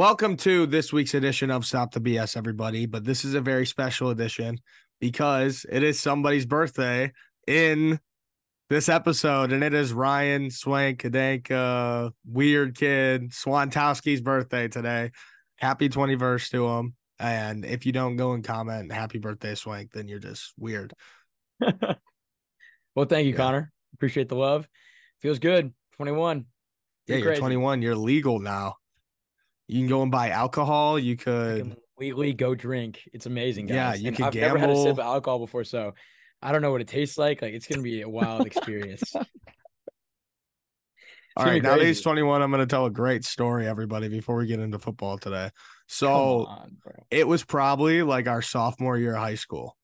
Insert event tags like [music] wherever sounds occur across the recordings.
Welcome to this week's edition of Stop the BS, everybody. But this is a very special edition because it is somebody's birthday in this episode, and it is Ryan Swank Kadanka, weird kid, Swantowski's birthday today. Happy 21st to him. And if you don't go and comment happy birthday, Swank, then you're just weird. [laughs] well, thank you, Yeah. Connor. Appreciate the love. Feels good. 21. Yeah, Pretty you're crazy. 21. You're legal now. You can go and buy alcohol. You could. can legally go drink. It's amazing, guys. Yeah, you And could I've never had a sip of alcohol before, so I don't know what it tastes like. Like it's gonna be a wild experience. [laughs] All right, now that he's 21, I'm going to tell a great story, everybody, before we get into football today. So on, it was probably like our sophomore year of high school,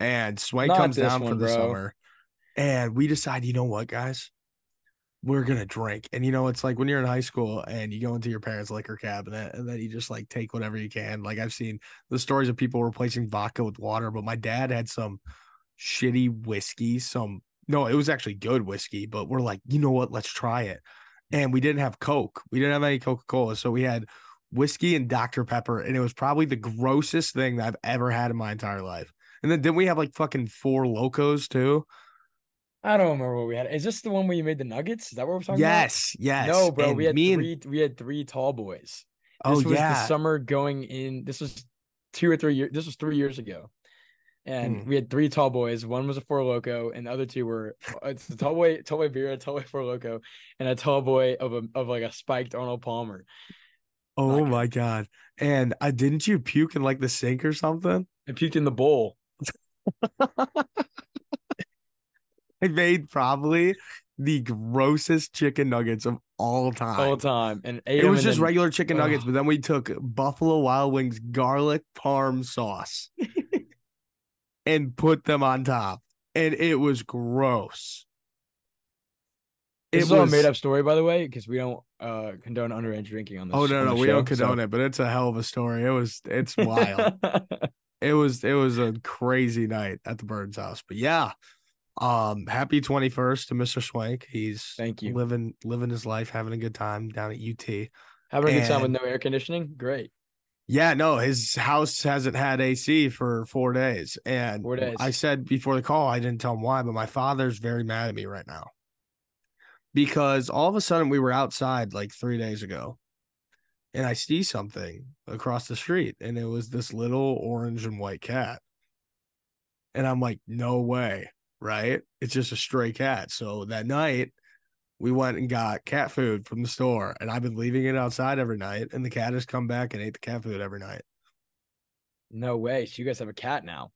and Swank Not comes down for the bro. summer, and we decide, you know what, guys, we're gonna drink. And you know, it's like when you're in high school and you go into your parents' liquor cabinet, and then you just like take whatever you can. Like I've seen the stories of people replacing vodka with water, but my dad had some shitty whiskey, some no, it was actually good whiskey, but we're like, you know what, let's try it. And we didn't have Coke, we didn't have any Coca Cola, so we had whiskey and Dr. Pepper, and it was probably the grossest thing that I've ever had in my entire life. And then didn't we have like fucking four locos too? I don't remember what we had. Is this the one where you made the nuggets? Is that what we're talking Yes, about? yes. Yes. No, bro. And we had me and- three. We had three tall boys. This oh was yeah, the summer going in. This was two or three years. This was three years ago, and Hmm. we had three tall boys. One was a four loco, and the other two were uh, it's a tall boy, tall boy Vera, tall boy four loco, and a tall boy of a of like a spiked Arnold Palmer. oh Not my god. And I didn't you puke in like the sink or something? I puked in the bowl. [laughs] I made probably the grossest chicken nuggets of all time. all time, and it was just then- regular chicken nuggets, Ugh. but then we took Buffalo Wild Wings garlic parm sauce [laughs] and put them on top, and it was gross. This It is all a made up story, by the way, because we don't uh condone underage drinking on this. Oh no, on no, we show, don't condone it, but it's a hell of a story. It was, it's [laughs] wild. it was, it was a crazy night at the Birds house. But yeah, um, happy twenty first to Mr. Swank. He's Thank you. living living his life, having a good time down at UT. Having a good time with no air conditioning. Great. Yeah, no, his house hasn't had AC for four days. And Four days. I said before the call, I didn't tell him why, but my father's very mad at me right now. Because all of a sudden we were outside like three days ago and I see something across the street and it was this little orange and white cat. And I'm like, no way, right? It's just a stray cat. So that night we went and got cat food from the store and I've been leaving it outside every night and the cat has come back and ate the cat food every night. No way. So you guys have a cat now.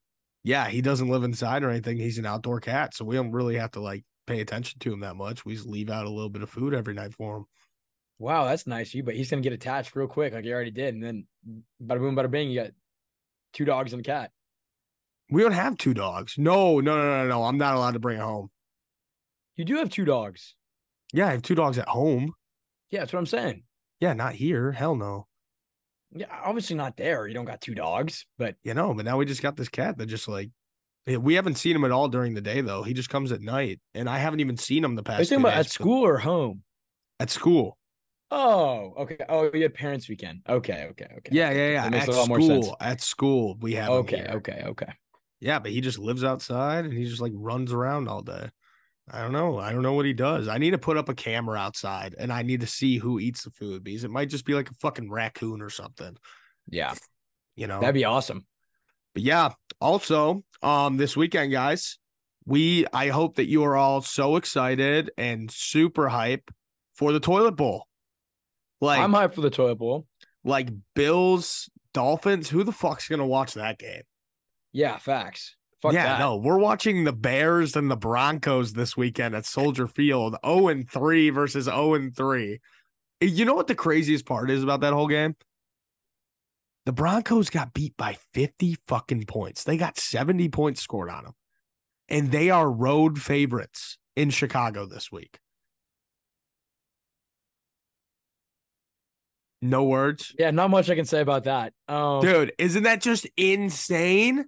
Yeah, he doesn't live inside or anything. He's an outdoor cat, so we don't really have to like pay attention to him that much. We just leave out a little bit of food every night for him. Wow, that's nice of you, but he's gonna get attached real quick, like he already did, and then bada boom, bada bing, you got two dogs and a cat. We don't have two dogs. No, no, no, no, no. I'm not allowed to bring it home. You do have two dogs. Yeah, I have two dogs at home. Yeah, that's what I'm saying. Yeah, not here. Hell no. Yeah, obviously not there. You don't got two dogs, but You know, but now we just got this cat that just like we haven't seen him at all during the day though. He just comes at night, and I haven't even seen him the are you past. talking about at days, but- school or home? At school. Oh, okay. Oh, you had parents' weekend. Okay, okay, okay. Yeah, yeah, yeah. That makes at a lot more sense. school. At school, we have. Okay, okay, okay. Yeah, but he just lives outside and he just like runs around all day. I don't know. I don't know what he does. I need to put up a camera outside and I need to see who eats the food because it might just be like a fucking raccoon or something, Yeah, you know. that'd be awesome. but yeah, also, um this weekend guys, we I hope that you are all so excited and super hype for the toilet bowl. Like I'm hyped for the toilet bowl. like Bills Dolphins, who the fuck's going to watch that game? Yeah, facts. Fuck yeah, that. no, we're watching the Bears and the Broncos this weekend at Soldier Field, 0 and 3 versus 0 and 3. You know what the craziest part is about that whole game? The Broncos got beat by 50 fucking points. They got 70 points scored on them. And they are road favorites in Chicago this week. No words. Yeah, not much I can say about that. Um, Dude, isn't that just insane?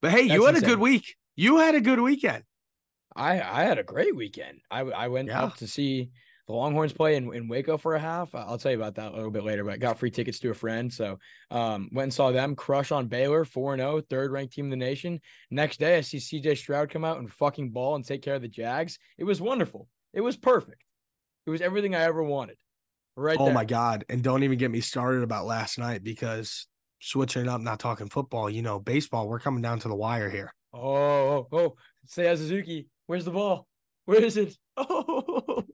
But hey, you That's had a good week. You had a good weekend. I I had a great weekend. I I went Yeah. up to see the Longhorns play in, in Waco for a half. I'll tell you about that a little bit later, but got free tickets to a friend. So um, went and saw them crush on Baylor, 4 0, third ranked team in the nation. Next day, I see CJ Stroud come out and fucking ball and take care of the Jags. It was wonderful. It was perfect. It was everything I ever wanted. Right. Oh there. my God. And don't even get me started about last night because switching it up, not talking football, you know, baseball, we're coming down to the wire here. Oh, oh, oh. Seiya Suzuki, where's the ball? Where is it? [laughs] Oh,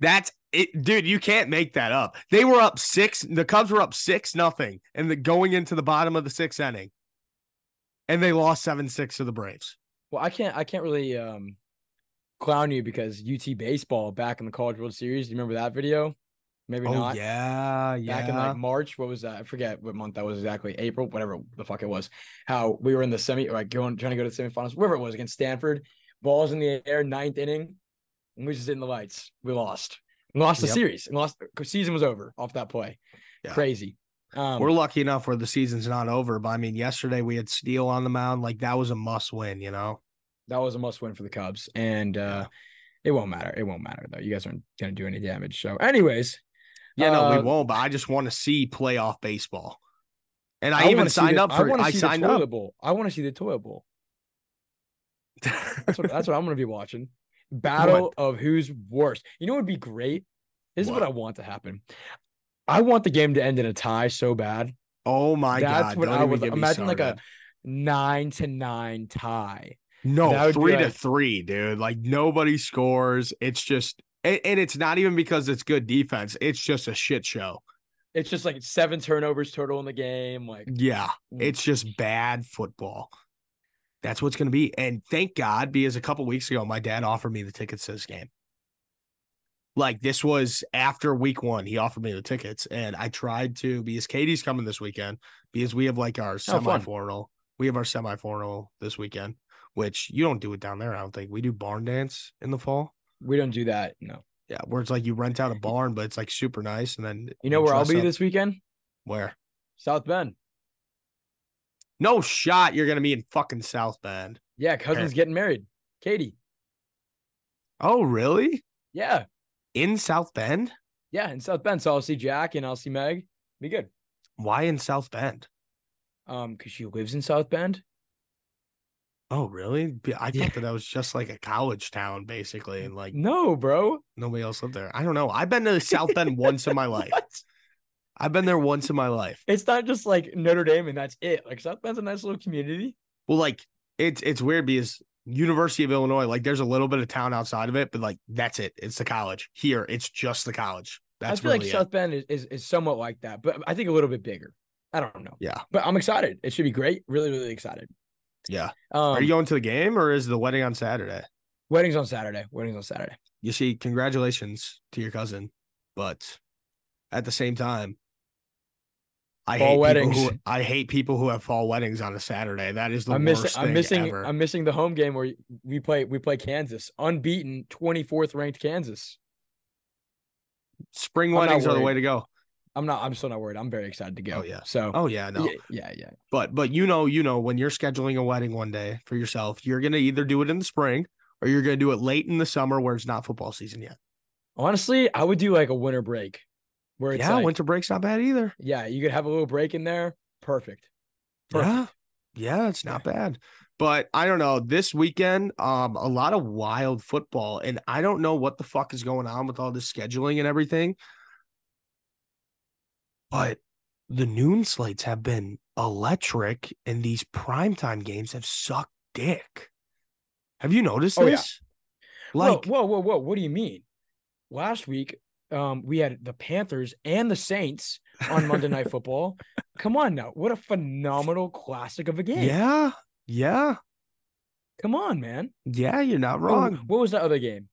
That's it, dude. You can't make that up. They were up six. The Cubs were up six nothing, and the going into the bottom of the sixth inning, and they lost seven six to the Braves. well, I can't I can't really um clown you because UT baseball back in the College World Series. Do you remember that video? Maybe oh not. yeah, yeah. Back in like March, what was that? I forget what month that was exactly. April, whatever the fuck it was. How we were in the semi, like going trying to go to the semifinals, wherever it was against Stanford. Balls in the air, ninth inning, and we just hitting the lights. We lost. We lost the Yep. series. And lost. The season was over off that play. Yeah. Crazy. Um, we're lucky enough where the season's not over. But I mean, yesterday we had Steele on the mound. Like that was a must win. You know. that was a must win for the Cubs, and uh, it won't matter. It won't matter though. You guys aren't gonna do any damage. So, anyways, Yeah, no, we Uh, won't. But I just want to see playoff baseball. And I, wanna even signed the- up for. I, I signed up. bowl. I want to see the toilet bowl. That's what that's what I'm gonna be watching. [laughs] Battle of who's worse. You know what would be great? This is what What? I want to happen. I want the game to end in a tie so bad. oh my That's god! That's what don't I would imagine like a nine to nine tie. No, three to like- three, dude. Like nobody scores. It's just, and, and it's not even because it's good defense. It's just a shit show. It's just like seven turnovers total in the game. Like Yeah, Mm. it's just bad football. That's what's going to be. And thank God, because a couple weeks ago, my dad offered me the tickets to this game. Like this was after week one, he offered me the tickets, and I tried to because Katie's coming this weekend because we have like our fun. semifinal. we have our semifinal this weekend, which you don't do it down there. I don't think we do barn dance in the fall. We don't do that. No. Yeah, where it's like you rent out a barn, but it's like super nice, and then You know where I'll be up- this weekend? Where? South Bend. No shot. You're gonna be in fucking South Bend. Yeah, cousin's getting married. Katie. Oh, really? Yeah. In South Bend? Yeah, in South Bend. So I'll see Jack and I'll see Meg. Be good. Why in South Bend? Um, because she lives in South Bend. Oh, really? I Yeah. thought that that was just like a college town, basically, and like No, bro. nobody else lived there. I don't know. I've been to South Bend [laughs] once in my life. I've been there once in my life. It's not just like Notre Dame and that's it. Like South Bend's a nice little community. Well, like it's it's weird because University of Illinois, like there's a little bit of town outside of it, but like that's it. It's the college. Here, it's just the college. That's I feel really like it. South Bend is, is is somewhat like that, but I think a little bit bigger. I don't know. Yeah, But I'm excited. It should be great. Really, really excited. Yeah. Um, Are you going to the game or is the wedding on Saturday? weddings on Saturday. Weddings on Saturday. You see, congratulations to your cousin, but at the same time, I Fall hate weddings. People who, I hate people who have fall weddings on a Saturday. That is the I'm worst missing. I'm missing. ever. I'm missing the home game where we play. We play Kansas, unbeaten, 24th ranked Kansas. Spring I'm weddings are the way to go. I'm not. I'm still not worried. I'm very excited to go. Oh, yeah. So. Oh yeah, no. yeah, yeah, yeah. But but you know, you know, when you're scheduling a wedding one day for yourself, you're gonna either do it in the spring or you're gonna do it late in the summer where it's not football season yet. Honestly, I would do like a winter break, where it's yeah, like, winter break's not bad either. yeah, you could have a little break in there. Perfect. Perfect. Yeah. Yeah, it's not bad. But I don't know. This weekend, um, a lot of wild football, and I don't know what the fuck is going on with all this scheduling and everything. But the noon slates have been electric, and these primetime games have sucked dick. Have you noticed Oh, yeah. this? Like, whoa, whoa, whoa, whoa. What do you mean? Last week, um, we had the Panthers and the Saints on Monday Night [laughs] Football. Come on now, what a phenomenal classic of a game! yeah, yeah, Come on, man. yeah, you're not Oh, wrong. what was that other game?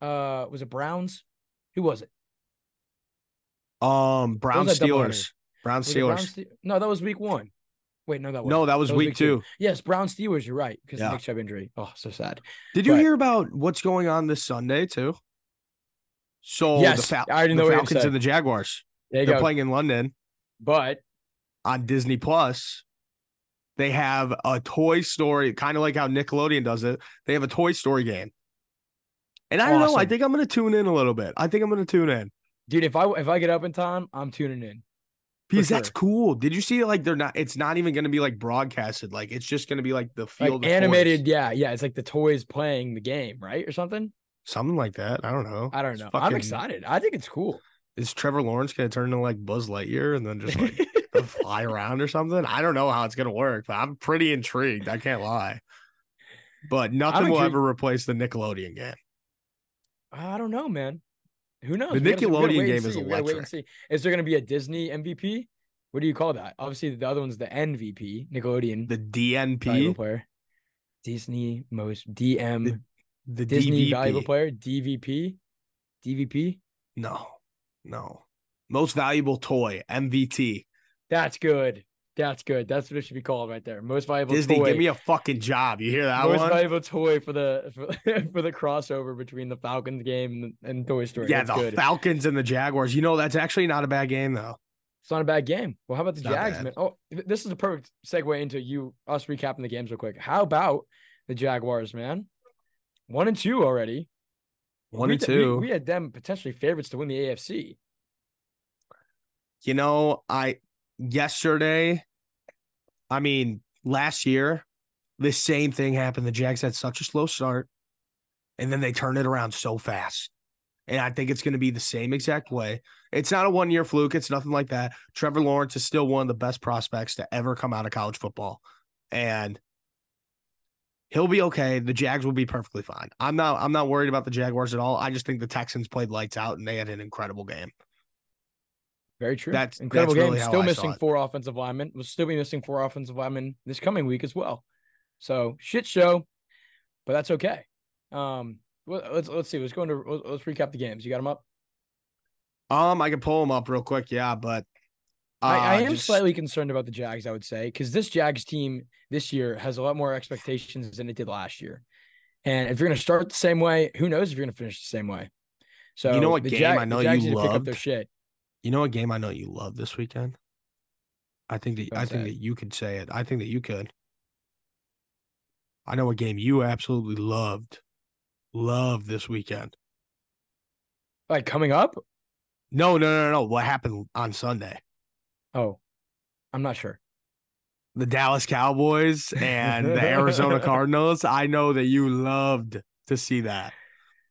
Uh, was it Browns? Who was it? Um, Brown that? Steelers, Brown Steelers. Ste- no, that was week one. Wait, no, that was No, that was week two. Yes, Brown Steelers. You're right because Yeah. the Nick Chubb injury. Oh, so sad. Did you But- hear about what's going on this Sunday too? So yes, the, Fal- I already know the Falcons and the Jaguars. They're go. playing in London but on Disney Plus. They have a Toy Story, kind of like how Nickelodeon does it. They have a Toy Story game, And I don't know. I think I'm gonna tune in a little bit. I think I'm gonna tune in Dude, if I if I get up in time, I'm tuning in. because that's cool. Did you see like they're not? It's not even gonna be like broadcasted. Like it's just gonna be like the Like field of animated, toys. yeah, yeah. It's like the toys playing the game, right? Or something. something like that. I don't know. I don't know. I'm excited. I think it's cool. Is Trevor Lawrence gonna turn into like Buzz Lightyear and then just like [laughs] fly around or something? I don't know how it's gonna work, but I'm pretty intrigued. I can't lie. But nothing will ever replace the Nickelodeon game. I don't know, man. Who knows? The We gotta- gotta Nickelodeon game is see. We gotta wait and electric. see. Is there going to be a Disney MVP? What do you call that? Obviously, the other one's the NVP, Nickelodeon The DNP, player. Disney most DM the Disney DVP. valuable player DVP DVP. No, no. Most valuable toy, MVT. That's good. That's good. That's what it should be called right there. Most valuable Disney, toy. give me a fucking job. You hear that most one? valuable toy for the [laughs] for, for the crossover between the Falcons game and, and Toy Story. yeah, That's the good. Falcons and the Jaguars. You know, that's actually not a bad game though. It's not a bad game. Well, how about the Not Jags, man? Oh, this is a perfect segue into you us recapping the games real quick. How about the Jaguars, man? One and two already. One We and th- we- two. We, had them potentially favorites to win the AFC. You know, I yesterday, I mean, last year, the same thing happened. The Jags had such a slow start, and then they turned it around so fast. And I think it's going to be the same exact way. It's not a one year fluke. It's nothing like that. Trevor Lawrence is still one of the best prospects to ever come out of college football. And he'll be okay. The Jags will be perfectly fine. I'm not I'm not worried about the Jaguars at all. I just think the Texans played lights out and they had an incredible game. Very true. That's- incredible that's game. really Still missing four offensive linemen. We'll still be missing four offensive linemen this coming week as well. So shit show, but that's okay. Um, let's let's see. Let's go into let's, let's recap the games. You got them up. Um, I can pull them up real quick, yeah, but I, I uh, am just- slightly concerned about the Jags, I would say, because this Jags team this year has a lot more expectations than it did last year. And if you're going to start the same way, who knows if you're going to finish the same way? So You know what the game Jag- I know you need to pick up their shit. You know what game I know you love this weekend? I think that I think that? that you could say it. I think that you could. I know a game you absolutely loved, loved this weekend. Like coming up? No, no, no, no. What happened on Sunday? Oh, I'm not sure. The Dallas Cowboys and the [laughs] Arizona Cardinals. I know that you loved to see that.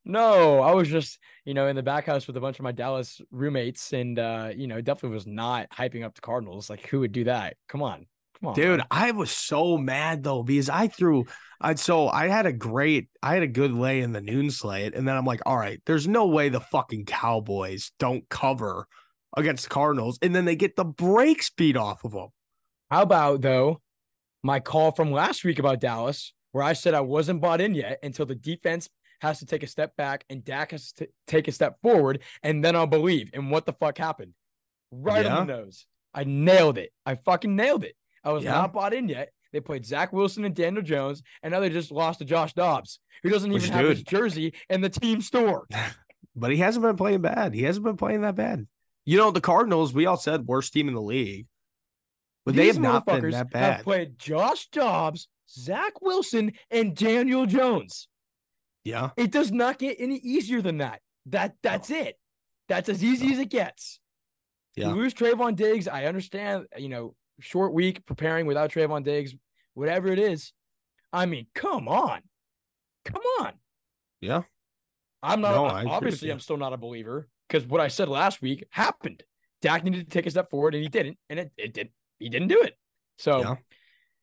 No, I was just, you know, in the back house with a bunch of my Dallas roommates and uh, you know, definitely was not hyping up the Cardinals. Like who would do that? Come on. Come on. Dude, man. I was so mad though because I threw I so I had a great I had a good lay in the noon slate and then I'm like, all right, there's no way the fucking Cowboys don't cover against the Cardinals and then they get the brakes beat off of them. How about though my call from last week about Dallas, where I said I wasn't bought in yet until the defense has to take a step back and Dak has to take a step forward, and then I'll believe. And what the fuck happened? Right on the nose. I nailed it. I fucking nailed it. I was Yeah. not bought in yet. They played Zach Wilson and Daniel Jones, and now they just lost to Josh Dobbs, who doesn't Which, even have his jersey in the team store. [laughs] But he hasn't been playing bad. He hasn't been playing that bad. You know, the Cardinals, we all said worst team in the league. But they have not been that Have played Josh Dobbs, Zach Wilson, and Daniel Jones. Yeah. It does not get any easier than that. That that's it. That's as easy No. as it gets. Yeah. You lose Trevon Diggs. I understand, you know, short week preparing without Trevon Diggs, whatever it is. I mean, come on. Come on. Yeah. I'm not No, I obviously. I'm still not a believer because what I said last week happened. Dak needed to take a step forward and he didn't, and it, it did he didn't do it. So Yeah.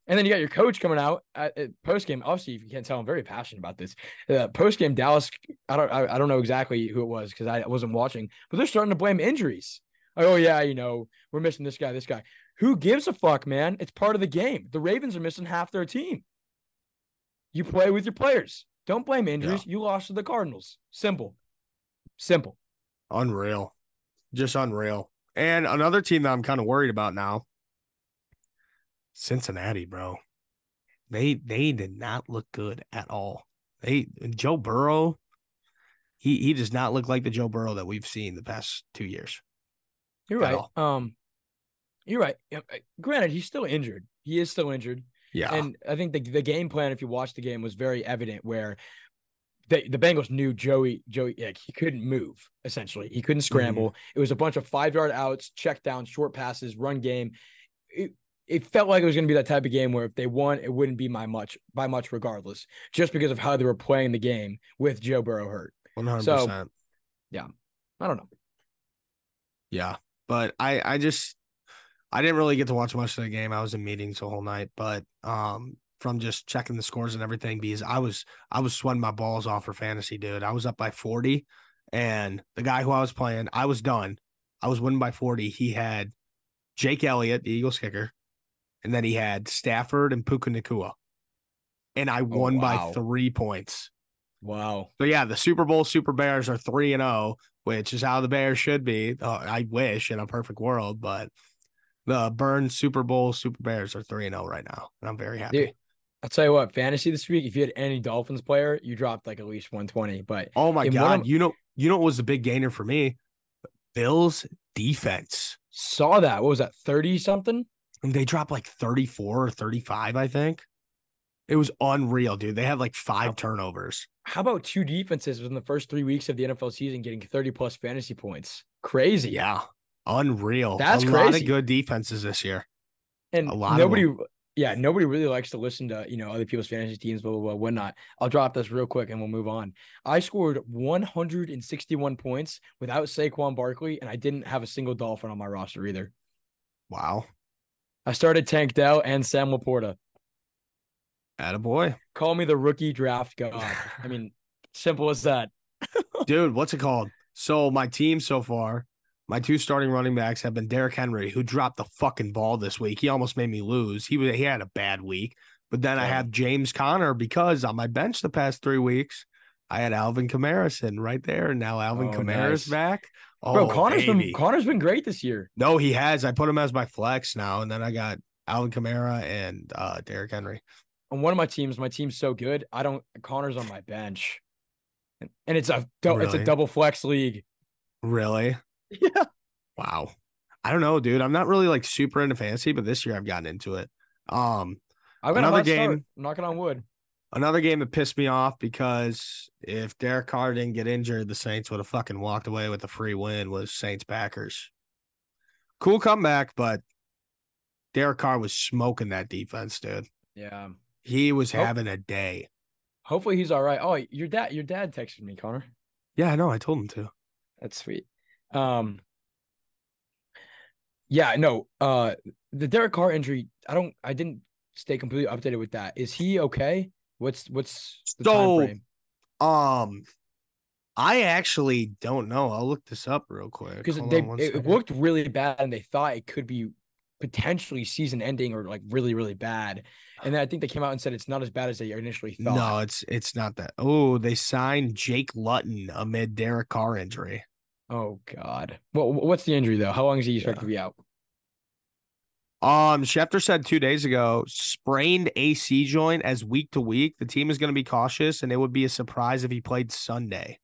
And then you got your coach coming out at, at post game. Obviously, if you can't tell, I'm very passionate about this. Uh, post game, Dallas. I don't. I, I don't know exactly who it was because I wasn't watching, but they're starting to blame injuries. Oh yeah, you know we're missing this guy, this guy. Who gives a fuck, man? It's part of the game. The Ravens are missing half their team. You play with your players. Don't blame injuries. You lost to the Cardinals. Simple. Simple. Unreal. Just unreal. And another team that I'm kind of worried about now. Cincinnati, bro. They they did not look good at all. They Joe Burrow, he he does not look like the Joe Burrow that we've seen the past two years. You're right. Um, you're right. Granted, he's still injured. He is still injured. Yeah. And I think the the game plan, if you watch the game, was very evident. Where they, the Bengals knew Joey. Joey, like he couldn't move. Essentially, he couldn't scramble. It was a bunch of five yard outs, check down, short passes, run game. It, it felt like it was going to be that type of game where if they won, it wouldn't be my much by much regardless, just because of how they were playing the game with Joe Burrow hurt. One hundred percent. I don't know. Yeah, but I I just I didn't really get to watch much of the game. I was in meetings the whole night, but um from just checking the scores and everything because I was I was sweating my balls off for fantasy, dude. I was up by 40 and the guy who I was playing, I was done. I was winning by 40. He had Jake Elliott, the Eagles kicker, and then he had Stafford and Puka Nacua. And I won by wow. 3 points. Wow. So yeah, the Super Bowl Super Bears are 3 and 0 which is how the Bears should be. Uh, I wish in a perfect world, but the Burn Super Bowl Super Bears are 3 and 0 right now. And I'm very happy. Dude, I'll tell you what, fantasy this week, if you had any Dolphins player, you dropped like at least 120. But oh my God. of- you know, you know what was the big gainer for me? Bills defense. saw that. What was that? 30 something? And they dropped like 34 or 35, I think. It was unreal, dude. They had like five turnovers. How about two defenses within the first three weeks of the NFL season getting 30 plus fantasy points? Crazy. Yeah. Unreal. That's a lot crazy. of good defenses this year. And A lot of nobody, yeah, nobody really likes to listen to, you know, other people's fantasy teams, blah, blah, blah, whatnot. I'll drop this real quick and we'll move on. I scored 161 points without Saquon Barkley, and I didn't have a single Dolphin on my roster either. Wow. I started Tank Dell and Sam Laporta. Attaboy. Call me the rookie draft god. I mean, simple as that. [laughs] Dude, what's it called? So my team so far, my two starting running backs have been Derrick Henry, who dropped the fucking ball this week. He almost made me lose. He was he had a bad week. But then I have James Conner because on my bench the past three weeks, I had Alvin Kamara sitting right there. And now Alvin Oh, Kamara's nice. back. Oh, Bro, Conner's baby. been Conner's been great this year. No, he has. I put him as my flex now, and then I got Alvin Kamara and uh Derrick Henry. On one of my teams, my team's so good, I don't Conner's on my bench. And, and it's a dou- it's a double flex league. Really? [laughs] Yeah. Wow. I don't know, dude. I'm not really like super into fantasy, but this year I've gotten into it. Um, I've got Another hot start, game- knocking on wood. Another game that pissed me off because if Derek Carr didn't get injured, the Saints would have fucking walked away with a free win. Was Saints Packers? Cool comeback, but Derek Carr was smoking that defense, dude. Yeah. He was Oh. having a day. Hopefully he's all right. Oh, your dad your dad texted me, Connor. Yeah, I know. I told him to. That's sweet. Um Yeah, no. Uh the Derek Carr injury, I don't I didn't stay completely updated with that. Is he okay? What's what's the time So, frame? Um, I actually don't know. I'll look this up real quick. Because they on it second. looked really bad and they thought it could be potentially season ending or like really, really bad. And then I think they came out and said it's not as bad as they initially thought. No, it's it's not that. Oh, they signed Jake Luton amid Derek Carr injury. Oh God. Well, what's the injury though? How long is he expected to be out? Um, Schefter said two days ago, sprained AC joint as week to week. The team is going to be cautious, and it would be a surprise if he played Sunday.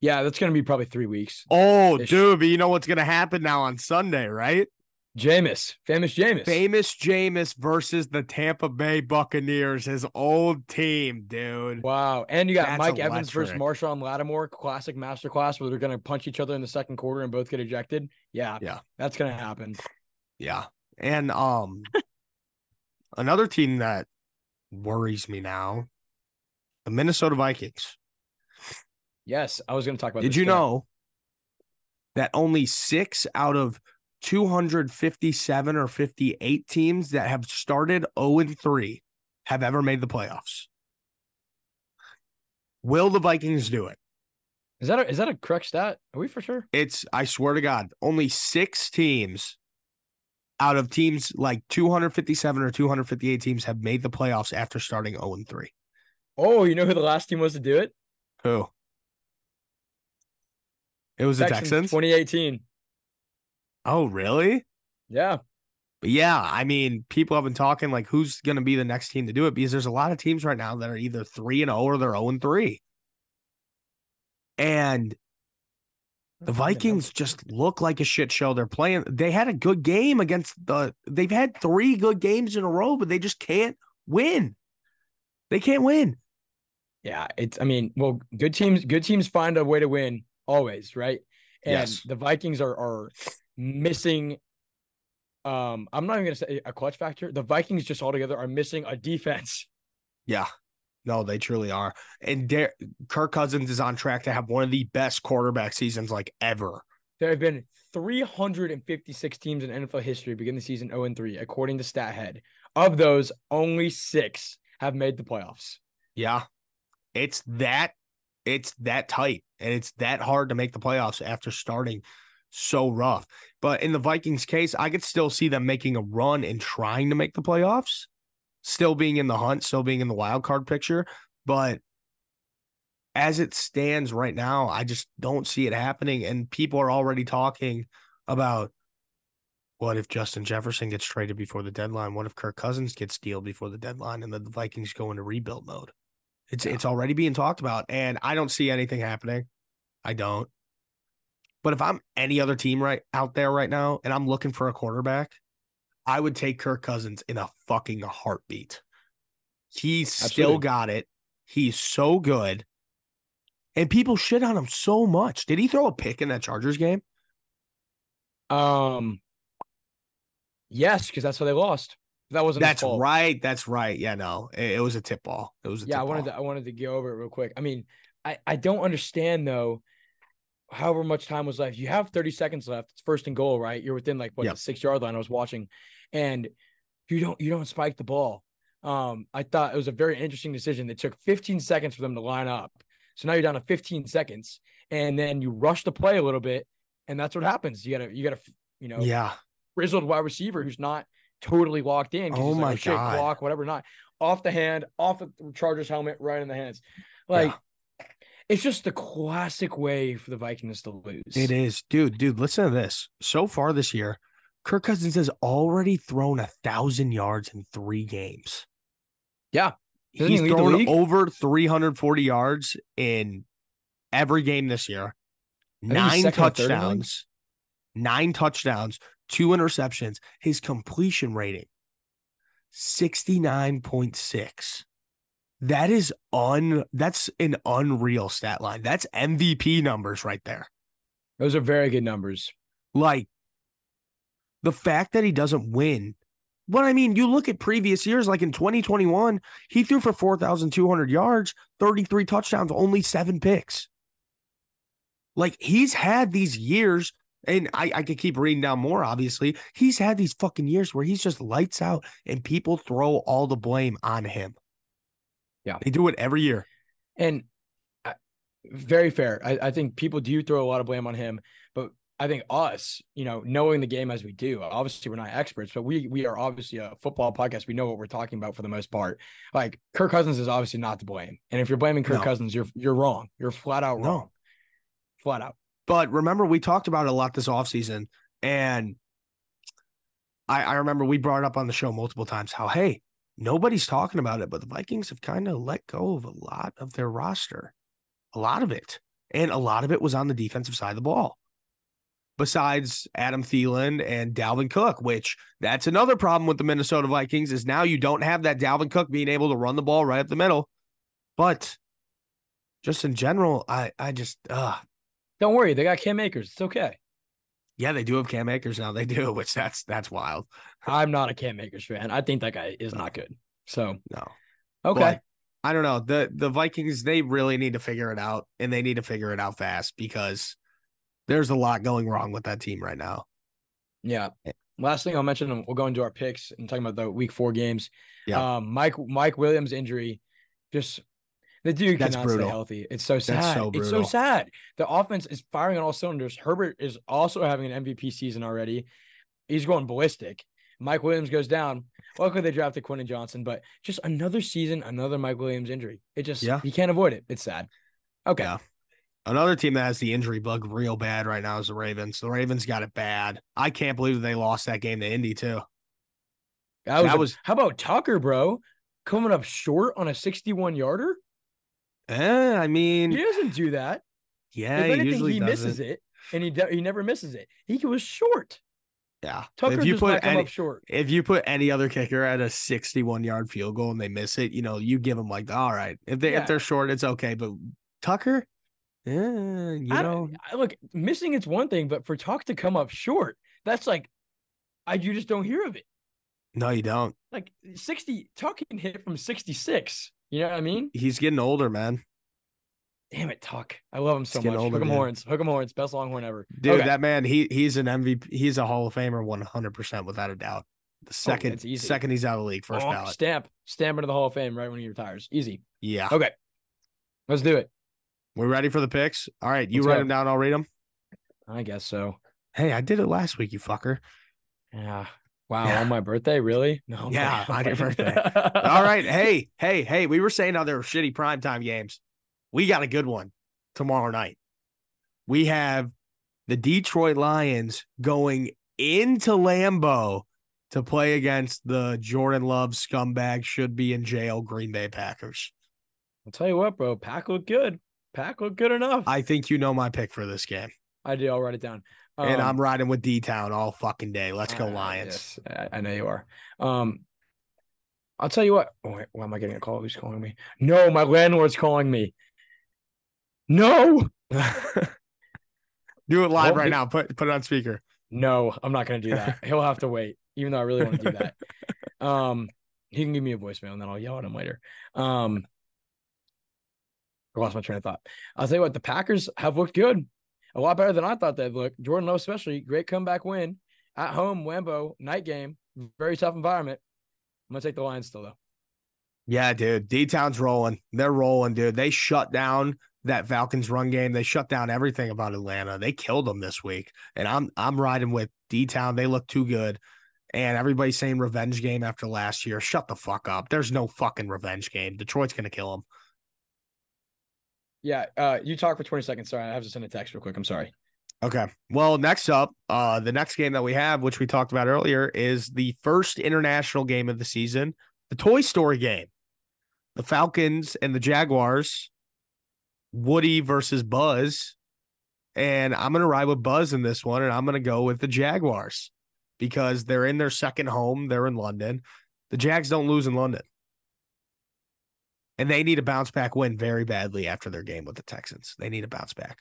Yeah, that's gonna be probably three weeks. Oh, dude, but you know what's going to happen now on Sunday, right? Jameis, famous Jameis. Famous Jameis versus the Tampa Bay Buccaneers, his old team, dude. Wow. And you got That's Mike Evans versus electric. Marshon Lattimore, classic masterclass where they're gonna punch each other in the second quarter and both get ejected. Yeah. Yeah. That's gonna happen. Yeah. And um another team that worries me now, the Minnesota Vikings. Yes. I was gonna talk about Did you know that only six out of 257 or 58 teams that have started 0 and 3 have ever made the playoffs? Will the Vikings do it? Is that a is that a correct stat? Are we for sure? It's, I swear to God, only six teams out of teams like 257 or 258 teams have made the playoffs after starting 0 and 3. Oh, you know who the last team was to do it? Who? It was the Texans. 2018. Oh, really? Yeah. But yeah, I mean, people have been talking like who's going to be the next team to do it because there's a lot of teams right now that are either 3 and 0 or they're 0 and 3. And the Vikings just look like a shit show. They're playing they had a good game against the they've had 3 good games in a row but they just can't win. They can't win. Yeah, it's. I mean, well, good teams, good teams find a way to win always, right? And Yes. the Vikings are are missing. Um, I'm not even gonna say a clutch factor. The Vikings just altogether are missing a defense. Yeah. No, they truly are. And Der- Kirk Cousins is on track to have one of the best quarterback seasons like ever. There have been 356 teams in NFL history begin the season 0 and 3, according to StatHead. Of those, only six have made the playoffs. Yeah. It's that it's that tight and it's that hard to make the playoffs after starting so rough. But in the Vikings case, I could still see them making a run and trying to make the playoffs, still being in the hunt, still being in the wild card picture, but as it stands right now, I just don't see it happening and people are already talking about what if Justin Jefferson gets traded before the deadline? What if Kirk Cousins gets dealed before the deadline and the Vikings go into rebuild mode? It's Yeah. it's already being talked about, and I don't see anything happening. I don't. But if I'm any other team right out there right now and I'm looking for a quarterback, I would take Kirk Cousins in a fucking heartbeat. He's still got it. He's so good. And people shit on him so much. Did he throw a pick in that Chargers game? Um, yes, because that's how they lost. That wasn't That's right. That's right. Yeah, no, it, it was a tip ball. It was a Yeah, I wanted ball. to I wanted to go over it real quick. I mean, I I don't understand though. However much time was left, you have 30 seconds left. It's first and goal, right? You're within like what Yep. the six yard line. I was watching, and you don't you don't spike the ball. Um, I thought it was a very interesting decision. It took 15 seconds for them to line up, so now you're down to 15 seconds, and then you rush the play a little bit, and that's what happens. You gotta you gotta you know Yeah. grizzled wide receiver who's not totally locked in. Oh he's like, my shit, God. clock, whatever, not off the hand, off the Chargers helmet, right in the hands. Like it's just the classic way for the Vikings to lose. It is, dude. Dude, listen to this. So far this year, Kirk Cousins has already thrown a thousand yards in three games. Yeah. Doesn't he's the thrown over 340 yards in every game this year. Nine second or third in the league. touchdowns, nine touchdowns, two interceptions. His completion rating, 69.6. That is un that's an unreal stat line. That's MVP numbers right there. Those are very good numbers. Like the fact that he doesn't win. But I mean, you look at previous years, like in 2021, he threw for 4,200 yards, 33 touchdowns, only seven picks. Like he's had these years, and I, I could keep reading down more, obviously. He's had these fucking years where he's just lights out and people throw all the blame on him. Yeah. They do it every year. And I- very fair. I, I think people do throw a lot of blame on him, but I think us, you know, knowing the game as we do, obviously we're not experts, but we we are obviously a football podcast. We know what we're talking about for the most part. Like Kirk Cousins is obviously not to blame. And if you're blaming Kirk No. Cousins, you're you're wrong. You're flat out No. wrong. Flat out. But remember, we talked about it a lot this offseason. And I, I remember we brought it up on the show multiple times how, hey, nobody's talking about it, but the Vikings have kind of let go of a lot of their roster, a lot of it. And a lot of it was on the defensive side of the ball. Besides Adam Thielen and Dalvin Cook, which that's another problem with the Minnesota Vikings is now you don't have that Dalvin Cook being able to run the ball right up the middle. But just in general, I I just uh Don't worry, they got Cam Akers. It's okay. Yeah, they do have Cam Akers now. They do, [laughs] which that's that's wild. I'm not a Cam Akers fan. I think that guy is not good. So No. okay. But I don't know. The the Vikings, they really need to figure it out and they need to figure it out fast because there's a lot going wrong with that team right now. Yeah. Last thing I'll mention, we'll go into our picks and talking about the week four games. Yeah. Um, Mike Mike Williams injury, just the dude That's cannot brutal. stay healthy. It's so sad. so it's so sad. The offense is firing on all cylinders. Herbert is also having an MVP season already. He's going ballistic. Mike Williams goes down. Luckily, they drafted Quentin Johnston, but just another season, another Mike Williams injury. It just Yeah. you can't avoid it. It's sad. Okay. Yeah. Another team that has the injury bug real bad right now is the Ravens. The Ravens got it bad. I can't believe they lost that game to Indy too. That was, That was- how about Tucker, bro? Coming up short on a 61 yarder? Eh, I mean, He doesn't do that. yeah, if he anything, usually he doesn't. misses it, and he de- he never misses it. He was short. Yeah. Tucker if you put any, up short. if you put any other kicker at a 61 yard field goal and they miss it, you know, you give them like, all right. If they Yeah. if they're short, it's okay. But Tucker, yeah, you I, know, I- look, missing it's one thing, but for Tuck to come up short, that's like, I you just don't hear of it. no, you don't. Like sixty, Tuck can hit from sixty six. You know what I mean? He's getting older, man. Damn it, Tuck. I love him so much. older, Hook dude. horns. Hook 'em horns. Best longhorn ever. Dude, Okay. that man, he he's an MVP. He's a Hall of Famer 100% without a doubt. The oh, second that's easy. second he's out of the league, first Oh, ballot. Stamp. Stamp into the Hall of Fame right when he retires. Easy. Yeah. Okay. Let's do it. We're ready for the picks. All right, you Let's write go. them down, I'll read them. I guess so. Hey, I did it last week, you fucker. Yeah. Wow. Yeah. On my birthday, really? No. Yeah, oh playing- on your I'm. [laughs] All right. Hey, hey, hey, we were saying how there were shitty primetime games. We got a good one tomorrow night. We have the Detroit Lions going into Lambeau to play against the Jordan Love scumbag should be in jail Green Bay Packers. I'll tell you what, bro. Pack looked good. Pack looked good enough. I think you know my pick for this game. I do. I'll write it down. And Um, I'm riding with D Town all fucking day. Let's go uh, Lions. yes, I, know you are. Um, I'll tell you what. Oh, wait, why am I getting a call? Who's calling me? No, my landlord's calling me. No, [laughs] Do it live Well, right now. Put put it on speaker. no, I'm not gonna do that. [laughs] He'll have to wait, even though I really want to do that. [laughs] Um, he can give me a voicemail and then I'll yell at him later. Um, I lost my train of thought. I'll tell you what, the Packers have looked good, a lot better than I thought they'd look. Jordan Love, especially, great comeback win at home, Lambeau, night game, very tough environment. I'm gonna take the Lions still though. Yeah, dude. D Town's rolling. They're rolling, dude. They shut down that Falcons run game. They shut down everything about Atlanta. They killed them this week. And I'm I'm riding with D Town. They look too good. And everybody's saying revenge game after last year. Shut the fuck up. There's no fucking revenge game. Detroit's gonna kill them. Yeah, uh, you talk for 20 seconds. Sorry, I have to send a text real quick. I'm sorry. Okay. Well, next up, uh, the next game that we have, which we talked about earlier, is the first international game of the season, the Toy Story game. The Falcons and the Jaguars, Woody versus Buzz. And I'm going to ride with Buzz in this one, and I'm going to go with the Jaguars because they're in their second home. They're in London. The Jags don't lose in London. And they need a bounce back win very badly after their game with the Texans. They need a bounce back.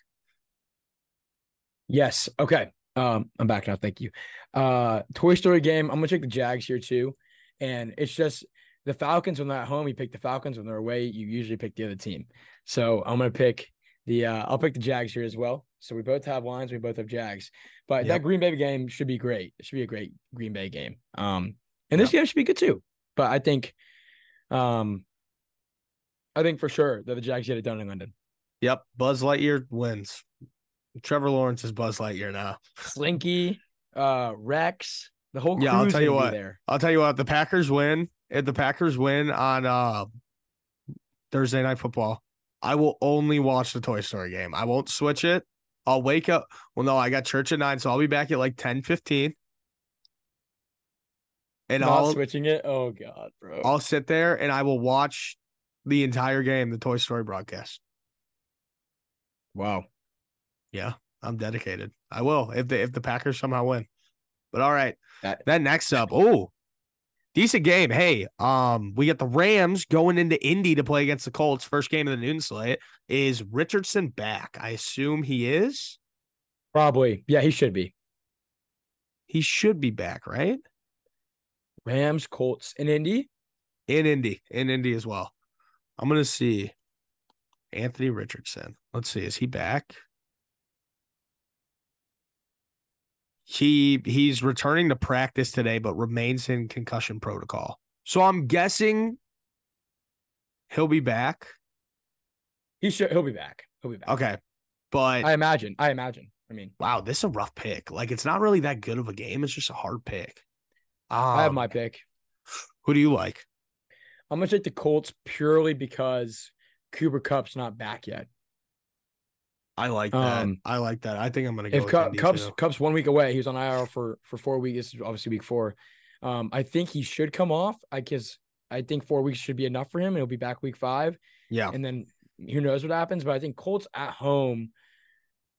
Yes. Okay. Um, I'm back now. Thank you. Uh, Toy Story game. I'm gonna take the Jags here too, and it's just the Falcons when they're at home. You pick the Falcons when they're away. You usually pick the other team. So I'm gonna pick the. Uh, I'll pick the Jags here as well. So we both have lines. We both have Jags. But Yep. that Green Bay game should be great. It should be a great Green Bay game. Um, and this game should be good too. But I think, um, I think for sure that the Jags get it done in London. Yep, Buzz Lightyear wins. Trevor Lawrence is Buzz Lightyear now. Slinky, uh, Rex, the whole Yeah, I'll tell you what. there. I'll tell you what, the Packers win. If the Packers win on uh Thursday night football, I will only watch the Toy Story game. I won't switch it. I'll wake up. Well, no, I got church at nine, so I'll be back at like 10 15. And Not I'll switching it. Oh god, bro. I'll sit there and I will watch the entire game, the Toy Story broadcast. wow. Yeah, I'm dedicated. I will if the if the Packers somehow win. But all right. That- then next up, oh, decent game. Hey, um, we got the Rams going into Indy to play against the Colts. First game of the noon slate. Is Richardson back? I assume he is. Probably. Yeah, he should be. He should be back, right? Rams, Colts, and Indy. In Indy, in Indy as well. I'm gonna see Anthony Richardson. Let's see, is he back? He he's returning to practice today, but remains in concussion protocol. So I'm guessing he'll be back. He should. He'll be back. He'll be back. Okay, but I imagine. I imagine. I mean, wow, this is a rough pick. Like it's not really that good of a game. It's just a hard pick. I have Um, my pick. Who do you like? I'm gonna take the Colts purely because Cooper Kupp's not back yet. I like that. Um, I like that. I think I'm gonna go If with Kupp, Indy, Cubs too. Cubs one week away, he was on IR for for four weeks. This is obviously week four. Um, I think he should come off. I guess I think four weeks should be enough for him, and he'll be back week five. Yeah. And then who knows what happens? But I think Colts at home,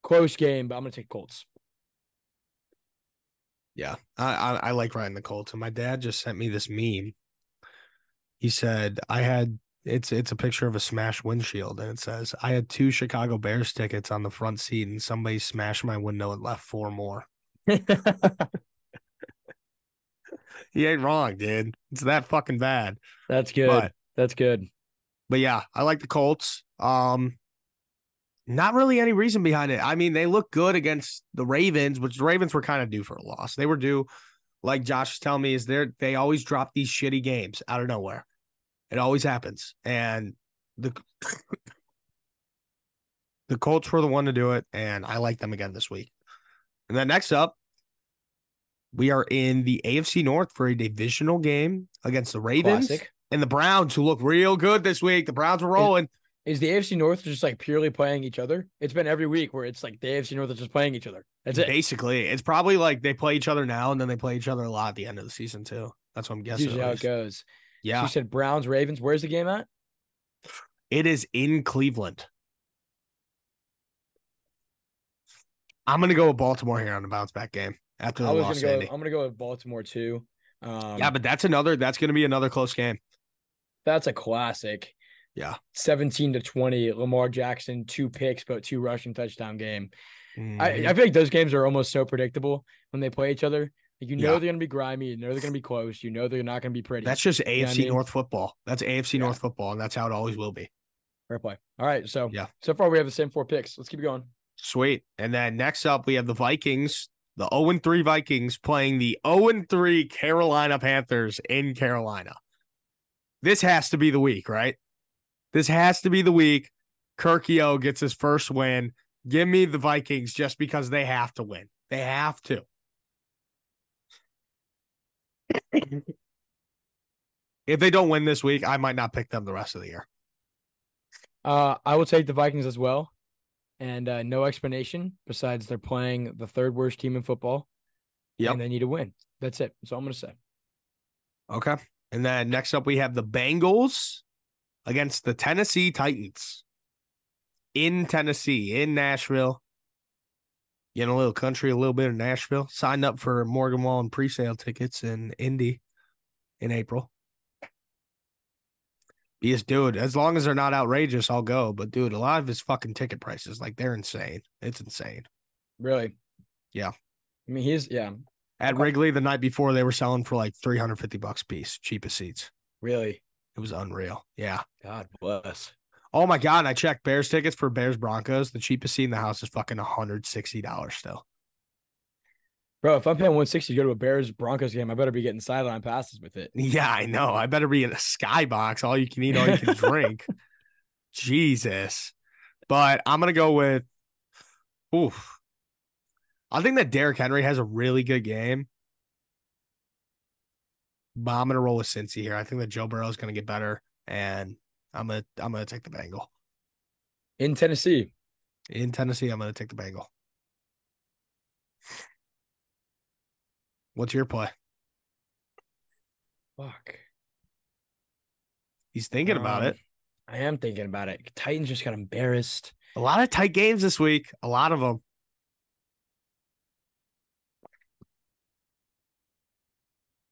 close game. But I'm gonna take Colts. Yeah, I, I I like riding the Colts, and my dad just sent me this meme. He said I had it's it's a picture of a smashed windshield, and it says I had two Chicago Bears tickets on the front seat, and somebody smashed my window and left four more. [laughs] He ain't wrong, dude. It's that fucking bad. That's good. But That's good. but yeah, I like the Colts. Um, not really any reason behind it. I mean, they look good against the Ravens, which the Ravens were kind of due for a loss. They were due, like Josh is telling me, is they they always drop these shitty games out of nowhere. It always happens, and the [coughs] the Colts were the one to do it, and I like them again this week. And then next up, we are in the AFC North for a divisional game against the Ravens Classic. and the Browns, who look real good this week. The Browns were rolling. Is the AFC North just like purely playing each other? It's been every week where it's like the AFC North is just playing each other. That's it. Basically, it's probably like they play each other now and then they play each other a lot at the end of the season too. That's what I'm That's guessing. usually how it goes. So Yeah, you said Browns, Ravens. Where's the game at? it is in Cleveland. I'm gonna go with Baltimore here on the bounce back game after the I was loss. gonna go. Andy. I'm gonna go with Baltimore too. Um, yeah, but that's another. That's gonna be another close game. that's a classic. Yeah. 17 to 20. Lamar Jackson, two picks, but two rushing touchdown game. I, Mhm. I feel like those games are almost so predictable when they play each other. Like you know Yeah. they're gonna be grimy, you know they're gonna be close, you know they're not gonna be pretty. that's just what I AFC mean? North football. That's AFC Yeah. North football, and that's how it always will be. fair play. All right, so Yeah. so far we have the same four picks. Let's keep it going. Sweet. And then next up, we have the Vikings, the 0 3 Vikings playing the 0 3 Carolina Panthers in Carolina. This has to be the week, right? This has to be the week. Kirko gets his first win. Give me the Vikings just because they have to win. They have to. [laughs] if they don't win this week, I might not pick them the rest of the year. Uh, I will take the Vikings as well, and uh, no explanation besides they're playing the third worst team in football. Yeah. and they need to win. That's it. That's all I'm gonna say. Okay. And then next up, we have the Bengals against the Tennessee Titans in Tennessee, in Nashville. Getting a little country, a little bit of Nashville. Signed up for Morgan Wallen pre-sale tickets in Indy in April. Yes, dude. As long as they're not outrageous, I'll go. But dude, a lot of his fucking ticket prices, like they're insane. It's insane. Really? Yeah. I mean, he's yeah. At. Wrigley the night before, they were selling for like 350 bucks a piece, cheapest seats. Really? It was unreal. Yeah. God bless. Oh my god! I checked Bears tickets for Bears Broncos. The cheapest seat in the house is fucking one hundred sixty dollars still. Bro, if I'm paying 160 to go to a Bears Broncos game, I better be getting sideline passes with it. Yeah, I know. I better be in a skybox. All you can eat, all you can [laughs] drink. Jesus. But I'm gonna go with. Oof. I think that Derrick Henry has a really good game. But I'm gonna roll with Cincy here. I think that Joe Burrow is gonna get better, and I'm gonna I'm gonna take the Bengal In Tennessee. in Tennessee. I'm gonna take the Bengal. What's your play? Fuck. He's thinking about Um, it. I am thinking about it. Titans just got embarrassed. A lot of tight games this week. A lot of them.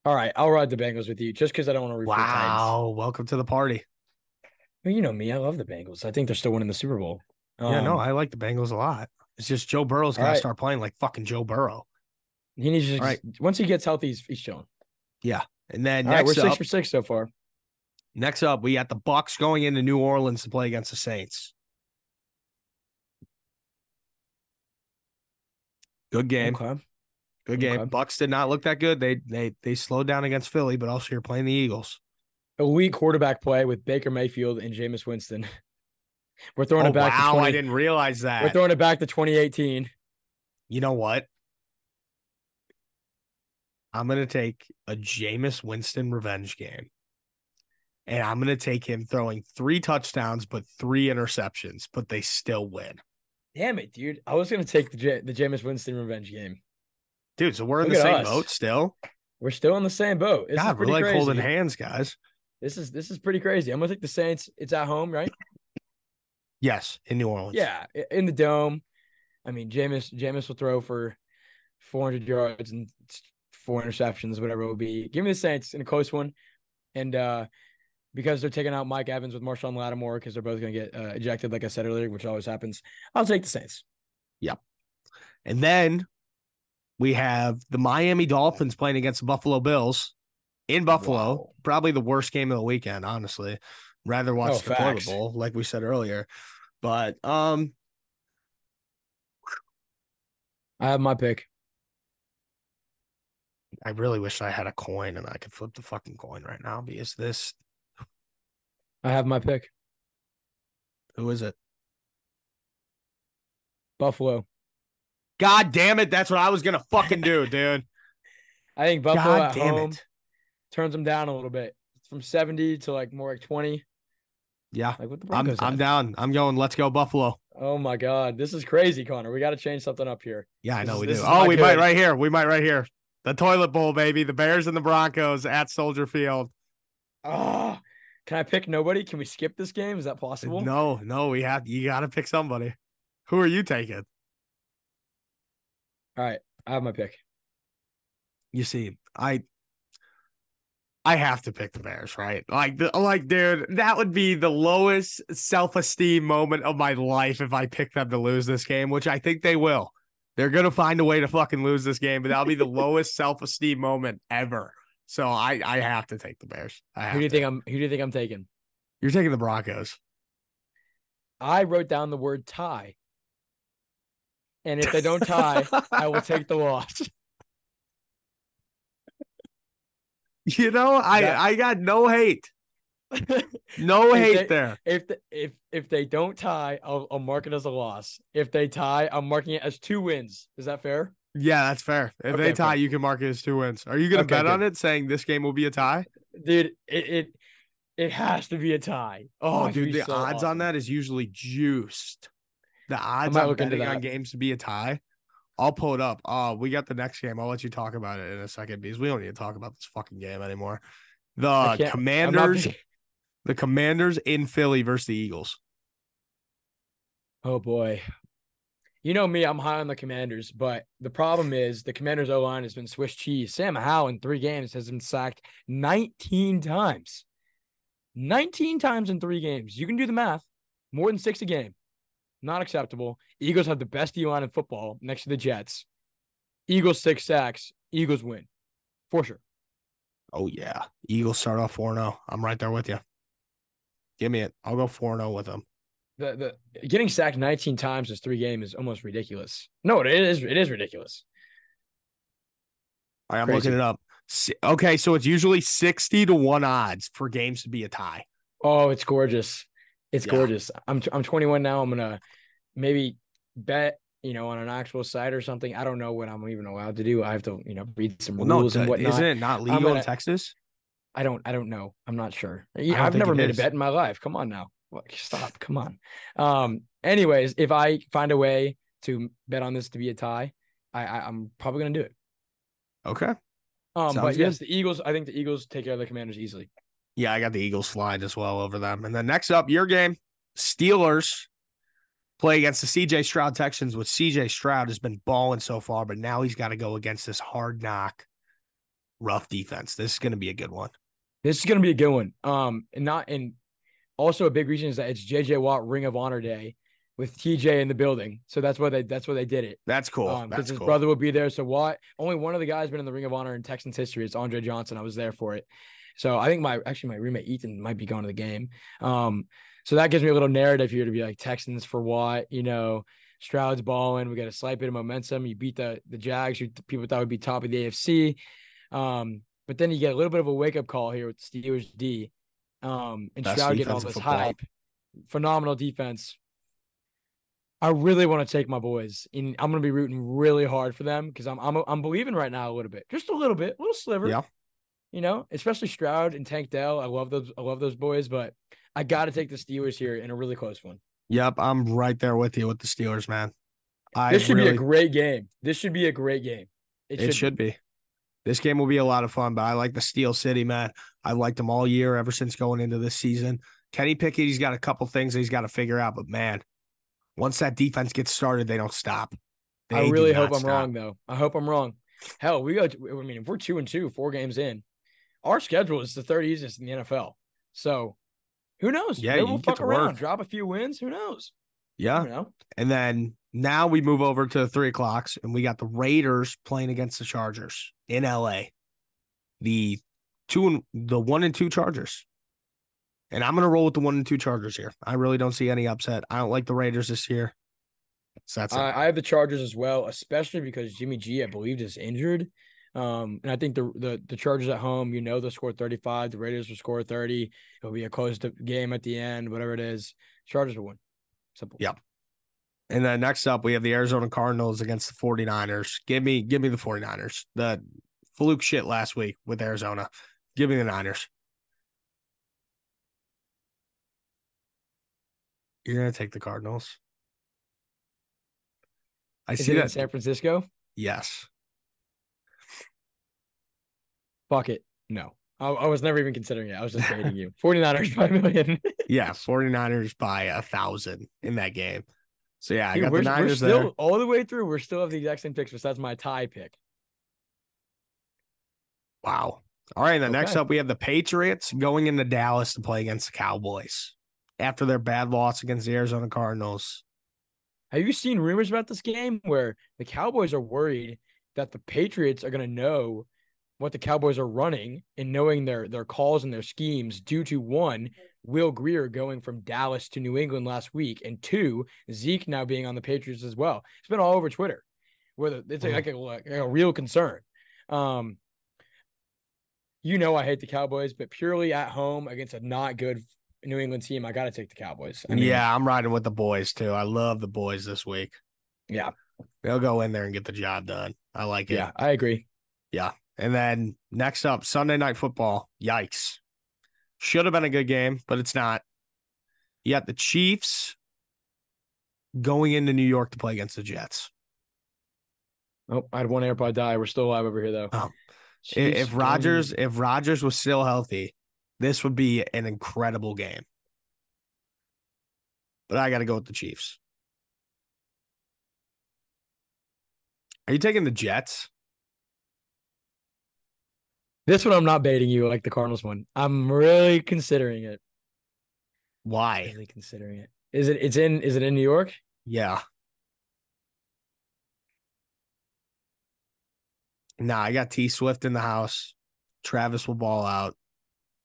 All right, I'll ride the Bengals with you just because I don't want to root for the Titans. Wow. Welcome to the party. Well, you know me, I love the Bengals. I think they're still winning the Super Bowl. yeah, no, Um, I like the Bengals a lot. It's just Joe Burrow's got to Alright. start playing like fucking Joe Burrow. he needs to All right. once he gets healthy, he's, he's chilling. Yeah, and then All right, we're next six up, for six so far. next up, we got the Bucks going into New Orleans to play against the Saints. Good game. Okay. Good game. Okay. Bucks did not look that good. They they they slowed down against Philly, but also you're playing the Eagles. Elite quarterback play with Baker Mayfield and Jameis Winston. [laughs] We're throwing Oh, it back wow, to 20, I didn't realize that. We're throwing it back to 2018. You know what? I'm gonna take a Jameis Winston revenge game. And I'm gonna take him throwing three touchdowns but three interceptions, but they still win. Damn it, dude. I was gonna take the J- the Jameis Winston revenge game. Dude, so we're in the same us. boat still. We're still in the same boat. This God, we're like crazy. holding hands, guys. This is this is pretty crazy. I'm gonna take the Saints. It's at home, right? Yes, in New Orleans. Yeah, in the dome. I mean, Jameis Jameis will throw for 400 yards and four interceptions, whatever it will be. Give me the Saints in a close one, and uh, because they're taking out Mike Evans with Marshon Lattimore because they're both going to get uh, ejected, like I said earlier, which always happens. I'll take the Saints. Yep. And then we have the Miami Dolphins playing against the Buffalo Bills in Buffalo. Wow. Probably the worst game of the weekend, honestly. Rather watch Oh, the facts. bowl, like we said earlier. But um, I have my pick. I really wish I had a coin and I could flip the fucking coin right now because this I have my pick. who is it? Buffalo. God damn it, that's what I was gonna fucking do, [laughs] dude. I think Buffalo God at damn home it. turns them down a little bit from 70 to like more like 20. Yeah. Like what the I'm Broncos I'm down. I'm going, let's go Buffalo. Oh my God. This is crazy, Connor. We got to change something up here. Yeah, I know is- we this do. Oh, not we might right here. We might right here. The toilet bowl, baby. The Bears and the Broncos at Soldier Field. Ah, can I pick nobody? Can we skip this game? Is that possible? No, no, we have you gotta pick somebody. Who are you taking? All right. I have my pick. You see, I I have to pick the Bears, right? Like the like, dude, that would be the lowest self-esteem moment of my life if I pick them to lose this game, which I think they will. They're gonna find a way to fucking lose this game, but that'll be the [laughs] lowest self-esteem moment ever. So I I have to take the Bears. I have Who do you to. think I'm who do you think I'm taking? You're taking the Broncos. I wrote down the word tie. And if they don't tie, I will take the loss. [laughs] You know, I That- I got no hate, no [laughs] hate they- there. if the, if if they don't tie, I'll, I'll mark it as a loss. If they tie, I'm marking it as two wins. Is that fair? Yeah, that's fair. If Okay, they tie, fair. you can mark it as two wins. Are you gonna Okay, bet on it, saying this game will be a tie? Dude, it it, it has to be a tie. Oh, it'd oh, dude, the so odds on that is usually juiced. The odds might on look into betting on games to be a tie. I'll pull it up. Oh, we got the next game. I'll let you talk about it in a second because we don't need to talk about this fucking game anymore. The Commanders, the Commanders in Philly versus the Eagles. Oh boy. You know me, I'm high on the commanders, but the problem is the commanders O line has been Swiss cheese. Sam Howell in three games has been sacked 19 times. 19 times in three games. You can do the math. More than six a game. Not acceptable. Eagles have the best D line in football next to the Jets. Eagles six sacks. Eagles win. For sure. Oh yeah, Eagles start off four zero. Oh. I'm right there with you. Give me it. I'll go four zero oh with them. The the getting sacked 19 times in three games is almost ridiculous. No, it is it is ridiculous. I'm Crazy. looking it up. Okay, so it's usually sixty to one odds for games to be a tie. Oh, it's gorgeous. It's Yeah. gorgeous. I'm t- I'm 21 now. I'm gonna maybe bet, you know, on an actual site or something. I don't know what I'm even allowed to do. I have to, you know, read some Well, no, rules and d- whatnot. isn't it not legal in gonna- Texas? I don't I don't know. I'm not sure. I've never made is. a bet in my life. Come on now. Stop. Come on. Um. Anyways, if I find a way to bet on this to be a tie, I, I I'm probably gonna do it. Okay. Um. Sounds but good. yes, the Eagles. I think the Eagles take care of the Commanders easily. Yeah, I got the Eagles flying as well over them. And then next up, your game, Steelers play against the CJ Stroud Texans, which CJ Stroud has been balling so far, but now he's got to go against this hard knock, rough defense. This is going to be a good one. This is gonna be a good one. Um, and not and also a big reason is that it's JJ Watt Ring of Honor Day with TJ in the building. So that's why they that's why they did it. That's cool. Um, because That's his cool. brother will be there. So Watt, only one of the guys been in the Ring of Honor in Texans history. It's Andre Johnson. I was there for it. So I think my actually my roommate Ethan might be going to the game. Um, so that gives me a little narrative here to be like Texans for what you know. Stroud's balling. We got a slight bit of momentum. You beat the the Jags, who people thought would be top of the AFC. Um, but then you get a little bit of a wake up call here with Steelers D. Um, and Best Stroud getting all this football. hype. Phenomenal defense. I really want to take my boys, and I'm gonna be rooting really hard for them because I'm I'm I'm believing right now a little bit, just a little bit, a little sliver. Yeah. You know, especially Stroud and Tank Dell. I love those. I love those boys, but I got to take the Steelers here in a really close one. Yep, I'm right there with you with the Steelers, man. I this should really, be a great game. This should be a great game. It should, be. This game will be a lot of fun, but I like the Steel City, man. I've liked them all year ever since going into this season. Kenny Pickett, he's got a couple things that he's got to figure out, but man, once that defense gets started, they don't stop. I They do really hope I'm stop. wrong, though. I hope I'm wrong. Hell, we go. To, I mean, if we're two and two, four games in, our schedule is the third easiest in the NFL. So, who knows? Yeah, Maybe you we'll fuck around, work. drop a few wins. Who knows? Yeah. You know, And then now we move over to the three o'clocks and we got the Raiders playing against the Chargers in LA. The two and the one and two Chargers. And I'm gonna roll with the one and two Chargers here. I really don't see any upset. I don't like the Raiders this year. So that's it. I, I have the Chargers as well, especially because Jimmy G, I believe, is injured. Um, and I think the the the Chargers at home, you know, they'll score 35. The Raiders will score 30. It'll be a close game at the end, whatever it is. Chargers will win. Simple. Yep. And then next up, we have the Arizona Cardinals against the 49ers. Give me, give me the 49ers. The fluke shit last week with Arizona. Give me the Niners. You're gonna take the Cardinals. I Is see that. San Francisco? yes. Fuck it. No. I, I was never even considering it. I was just [laughs] baiting you. 49ers by a million. [laughs] Yeah. 49ers by a thousand in that game. So yeah, I Dude, got we're, the we're Niners still there. all the way through. We're still have the exact same picks, besides my tie pick. Wow. All right. And then next up, we have the Patriots going into Dallas to play against the Cowboys after their bad loss against the Arizona Cardinals. Have you seen rumors about this game where the Cowboys are worried that the Patriots are going to know what the Cowboys are running and knowing their their calls and their schemes due to one Will Grier going from Dallas to New England last week and two Zeke now being on the Patriots as well. It's been all over Twitter where the, it's like a, like a real concern. Um you know I hate the Cowboys, but purely at home against a not good New England team, I got to take the Cowboys. I mean, yeah, I'm riding with the boys too. I love the boys this week. yeah, They'll go in there and get the job done. I like it. yeah, I agree. And then next up, Sunday night football. Yikes. Should have been a good game, but it's not. You got the Chiefs going into New York to play against the Jets. Oh, I had one AirPod die. We're still alive over here though. Oh. If Rodgers, if Rodgers was still healthy, this would be an incredible game. But I got to go with the Chiefs. Are you taking the Jets? This one, I'm not baiting you like the Cardinals one. I'm really considering it. Why? Really considering it. Is it? It's in. Is it in New York? Yeah. Nah, I got T Swift in the house. Travis will ball out.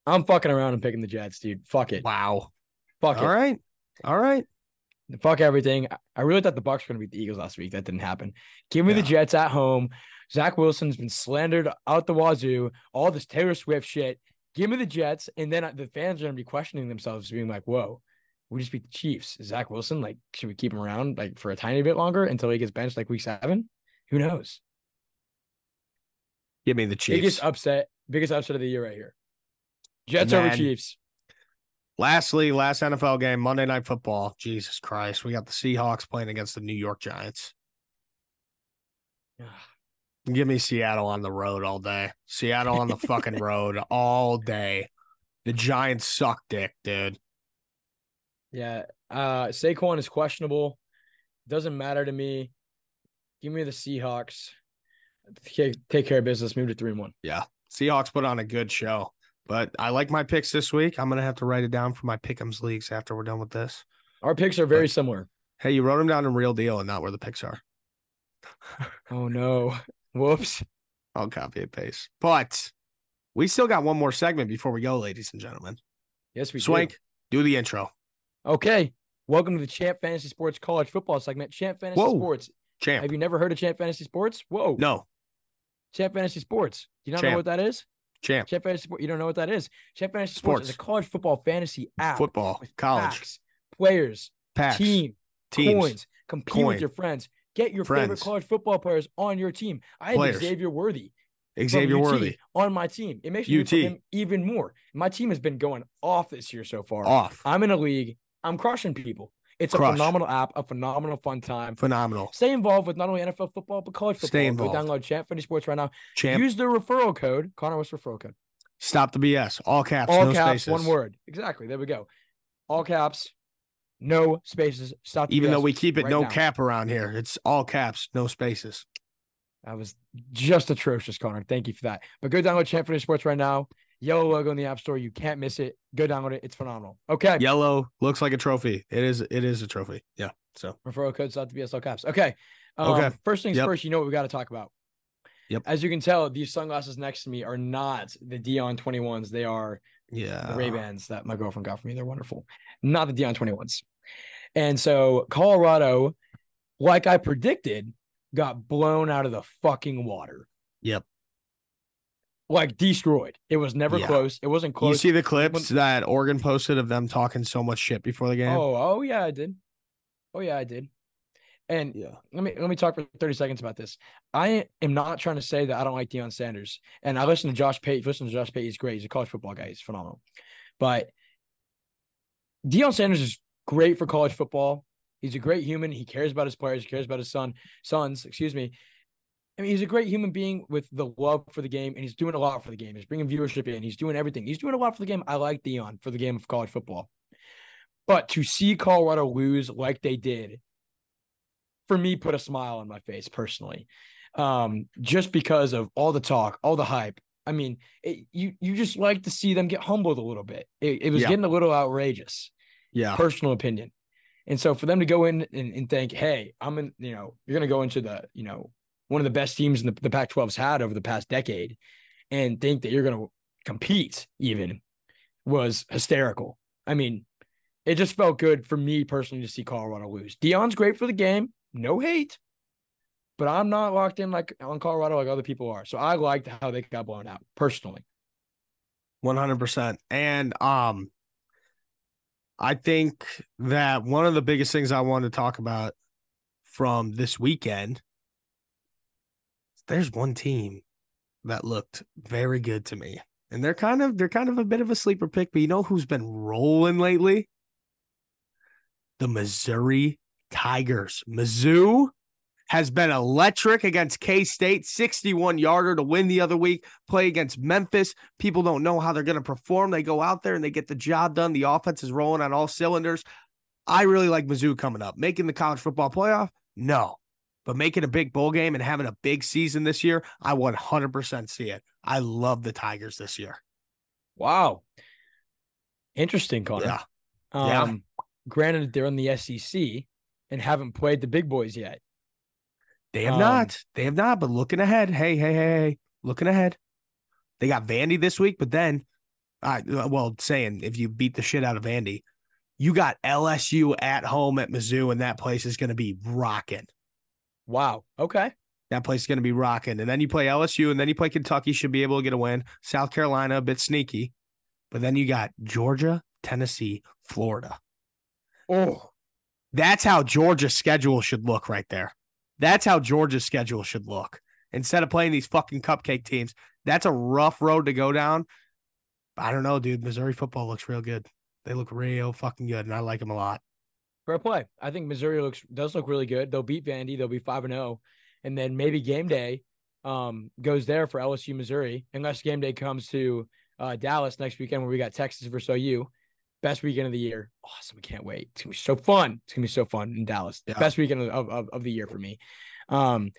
I'm fucking around and picking the Jets, dude. Fuck it. Wow. Fuck All it. right. All right. Fuck everything. I- I really thought the Bucks were gonna beat the Eagles last week. That didn't happen. Give me the Jets at home. Zach Wilson's been slandered out the wazoo. All this Taylor Swift shit. Give me the Jets, and then the fans are gonna be questioning themselves, being like, "Whoa, we just beat the Chiefs. Zach Wilson, like, should we keep him around like for a tiny bit longer until he gets benched like week seven? Who knows? Give me the Chiefs. Biggest upset, biggest upset of the year right here. Jets And over Chiefs. Lastly, last NFL game, Monday Night Football. Jesus Christ. We got the Seahawks playing against the New York Giants. [sighs] Ah, Give me Seattle on the road all day. Seattle on the fucking [laughs] road all day. The Giants suck dick, dude. Yeah. Uh Saquon is questionable. Doesn't matter to me. Give me the Seahawks. Take, take care of business. Move to three and one. Yeah. Seahawks put on a good show. But I like my picks this week. I'm gonna have to write it down for my pick'ems leagues after we're done with this. Our picks are very But- similar. Hey, you wrote them down in real deal and not where the picks are. Oh no. Whoops. I'll copy and paste. But we still got one more segment before we go, ladies and gentlemen. Yes, we do. Swank, do the intro. Okay. Welcome to the Champ Fantasy Sports College Football segment. Champ Fantasy Whoa. Sports. Champ. Have you never heard of Champ Fantasy Sports? Whoa. no, Champ Fantasy Sports. Do you not Champ. know what that is? champ. Champ Fantasy Sports. You don't know what that is? Champ Fantasy Sports, is a college football fantasy app Football, college, packs, players, packs, team, teams. coins, compete Coin. with your friends, get your favorite college football players on your team. I had Players. Xavier Worthy, Xavier Worthy, on my team. It makes me UT. even more. My team has been going off this year so far. off. I'm in a league. I'm crushing people. It's a phenomenal app, a phenomenal fun time. Phenomenal. Stay involved with not only NFL football but college football. Stay Go involved. download Champ Fantasy Sports right now. Champ, Use the referral code. Connor, the referral code? stop the BS. All caps, All no caps, spaces. one word. Exactly. There we go. All caps, no spaces. Stop. the Even though we keep it right no now. cap around here, it's all caps, no spaces. That was just atrocious, Connor. Thank you for that. But go download Champ Sports right now. Yellow logo in the App Store. You can't miss it. Go download it. It's phenomenal. Okay. Yellow looks like a trophy. It is. It is a trophy. Yeah. So referral code out the BSL caps. Okay. Um, okay. First things yep. first. You know what we got to talk about. Yep. As you can tell, these sunglasses next to me are not the Deion 21s. They are yeah the Ray Bans that my girlfriend got for me. They're wonderful. Not the Deion 21s. And so Colorado, like I predicted, got blown out of the fucking water. Yep. Like destroyed. It was never yeah. close. It wasn't close. You see the clips that Oregon posted of them talking so much shit before the game? Oh, oh yeah, I did. Oh yeah, I did. And yeah, let me let me talk for 30 seconds about this. I am not trying to say that I don't like Deion Sanders. And I listen to Josh Pate. Listen to Josh Pate, he's great. He's a college football guy. He's phenomenal. But Deion Sanders is great for college football. He's a great human. He cares about his players. He cares about his son, sons. Excuse me. I mean, he's a great human being with the love for the game, and he's doing a lot for the game. He's bringing viewership in. He's doing everything. He's doing a lot for the game. I like Deion for the game of college football. But to see Colorado lose like they did, for me, put a smile on my face personally, um, just because of all the talk, all the hype. I mean, it, you you just like to see them get humbled a little bit. It, it was yeah. getting a little outrageous. Yeah, personal opinion. And so for them to go in and, and think, hey, I'm in, you know, you're going to go into the, you know, one of the best teams in the, the Pac 12's had over the past decade and think that you're going to compete even was hysterical. I mean, it just felt good for me personally to see Colorado lose. Deion's great for the game, no hate, but I'm not locked in like on Colorado like other people are. So I liked how they got blown out personally. 100%. And um I think that one of the biggest things I want to talk about from this weekend, there's one team that looked very good to me. And they're kind of they're kind of a bit of a sleeper pick, but you know who's been rolling lately? The Missouri Tigers. Mizzou has been electric against K State, 61 yarder to win the other week, play against Memphis. People don't know how they're going to perform. They go out there and they get the job done. The offense is rolling on all cylinders. I really like Mizzou coming up. Making the college football playoff? No. But making a big bowl game and having a big season this year, I 100% see it. I love the Tigers this year. Wow. Interesting, Connor. Yeah. Um, yeah. Granted, they're in the SEC and haven't played the big boys yet. They have um, not. They have not. But looking ahead, hey, hey, hey, hey, looking ahead. They got Vandy this week, but then, I uh, well, saying if you beat the shit out of Vandy, you got LSU at home at Mizzou, and that place is going to be rocking. Wow. Okay. That place is going to be rocking. And then you play LSU, and then you play Kentucky, should be able to get a win. South Carolina, a bit sneaky. But then you got Georgia, Tennessee, Florida. Oh, that's how Georgia's schedule should look right there. That's how Georgia's schedule should look. Instead of playing these fucking cupcake teams, that's a rough road to go down. I don't know, dude. Missouri football looks real good. They look real fucking good, and I like them a lot. Fair play. I think Missouri looks does look really good. They'll beat Vandy. They'll be five and zero, oh. and then maybe game day um, goes there for LSU Missouri, unless game day comes to uh, Dallas next weekend where we got Texas versus OU. Best weekend of the year. Awesome. We can't wait. It's gonna be so fun. It's gonna be so fun in Dallas. Yeah. Best weekend of, of, of the year for me. Um,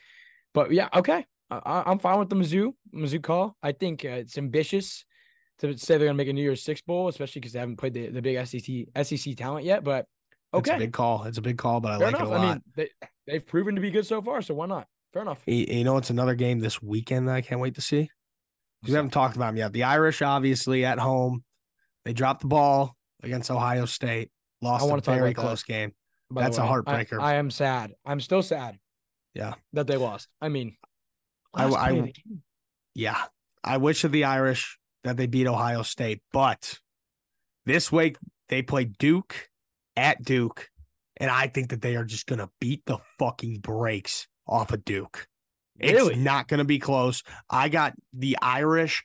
but yeah, okay. I, I'm fine with the Mizzou Mizzou call. I think uh, it's ambitious to say they're gonna make a New Year's Six bowl, especially because they haven't played the, the big SEC SEC talent yet. But okay, it's a big call. It's a big call, but I Fair like enough. it a lot. I mean, they they've proven to be good so far, so why not? Fair enough. You, you know, it's another game this weekend that I can't wait to see. We haven't talked about them yet. The Irish, obviously, at home, they dropped the ball against Ohio State. Lost a very close that. game. By That's a heartbreaker. I, I, am sad. I'm still sad. Yeah, that they lost. I mean, I, I yeah, I wish of the Irish that they beat Ohio State, but this week they play Duke at Duke, and I think that they are just gonna beat the fucking brakes off of Duke. Really? It's not gonna be close. I got the Irish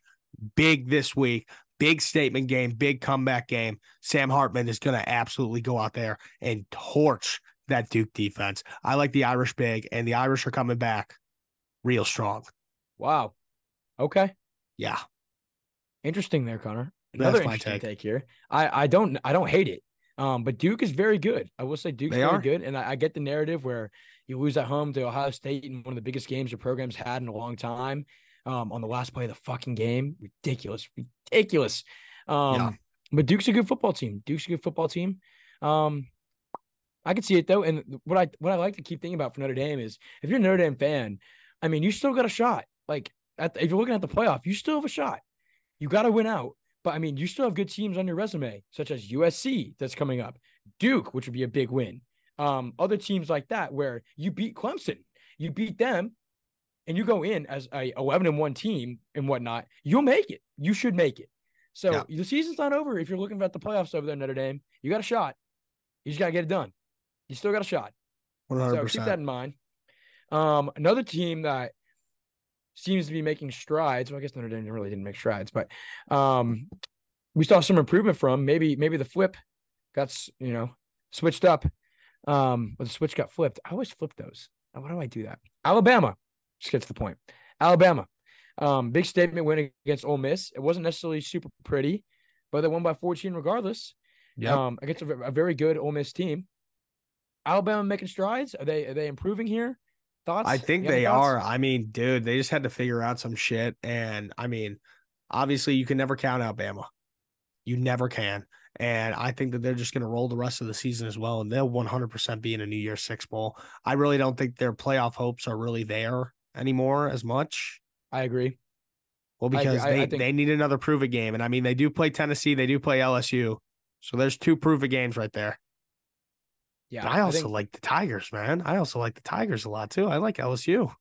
big this week big statement game, big comeback game. Sam Hartman is going to absolutely go out there and torch that Duke defense. I like the Irish big, and the Irish are coming back real strong. Wow. Okay. Yeah. Interesting there, Connor. Another That's interesting take. take. here. I I don't I don't hate it. Um, but Duke is very good. I will say Duke's they very are. good, and I, I, get the narrative where You lose at home to Ohio State in one of the biggest games your program's had in a long time. Um, on the last play of the fucking game, ridiculous, ridiculous. Um, yeah. but Duke's a good football team. Duke's a good football team. Um, I can see it though, and what I what I like to keep thinking about for Notre Dame is if you're a Notre Dame fan, I mean, you still got a shot. Like the, if you're looking at the playoff, you still have a shot. You got to win out. But I mean, you still have good teams on your resume, such as USC that's coming up, Duke, which would be a big win. Um, other teams like that where you beat Clemson, you beat them, and you go in as a 11 and one team and whatnot. You'll make it. You should make it. So yeah. the season's not over. If you're looking at the playoffs over there, Notre Dame, you got a shot. You just got to get it done. You still got a shot. 100%. So keep that in mind. Um, another team that seems to be making strides. Well, I guess Notre Dame really didn't make strides, but um, we saw some improvement from maybe maybe the flip got you know switched up. Um, but the switch got flipped. I always flip those. Why do I do that? Alabama. Just get to the point. Alabama. Um, big statement win against Ole Miss. It wasn't necessarily super pretty, but they won by 14 regardless. Yeah. Um, against a, a, very good Ole Miss team. Alabama making strides. Are they are they improving here? Thoughts? I think they are. I mean, dude, they just had to figure out some shit. And I mean, obviously, you can never count Alabama. You never can. And I think that they're just going to roll the rest of the season as well. And they'll 100% be in a New Year's Six Bowl. I really don't think their playoff hopes are really there anymore as much. I agree. Well, because I, I, they, I think... they need another prove it game. And I mean, they do play Tennessee, they do play LSU. So there's two prove it games right there. Yeah. But I also think... like the Tigers, man. I also like the Tigers a lot too. I like LSU.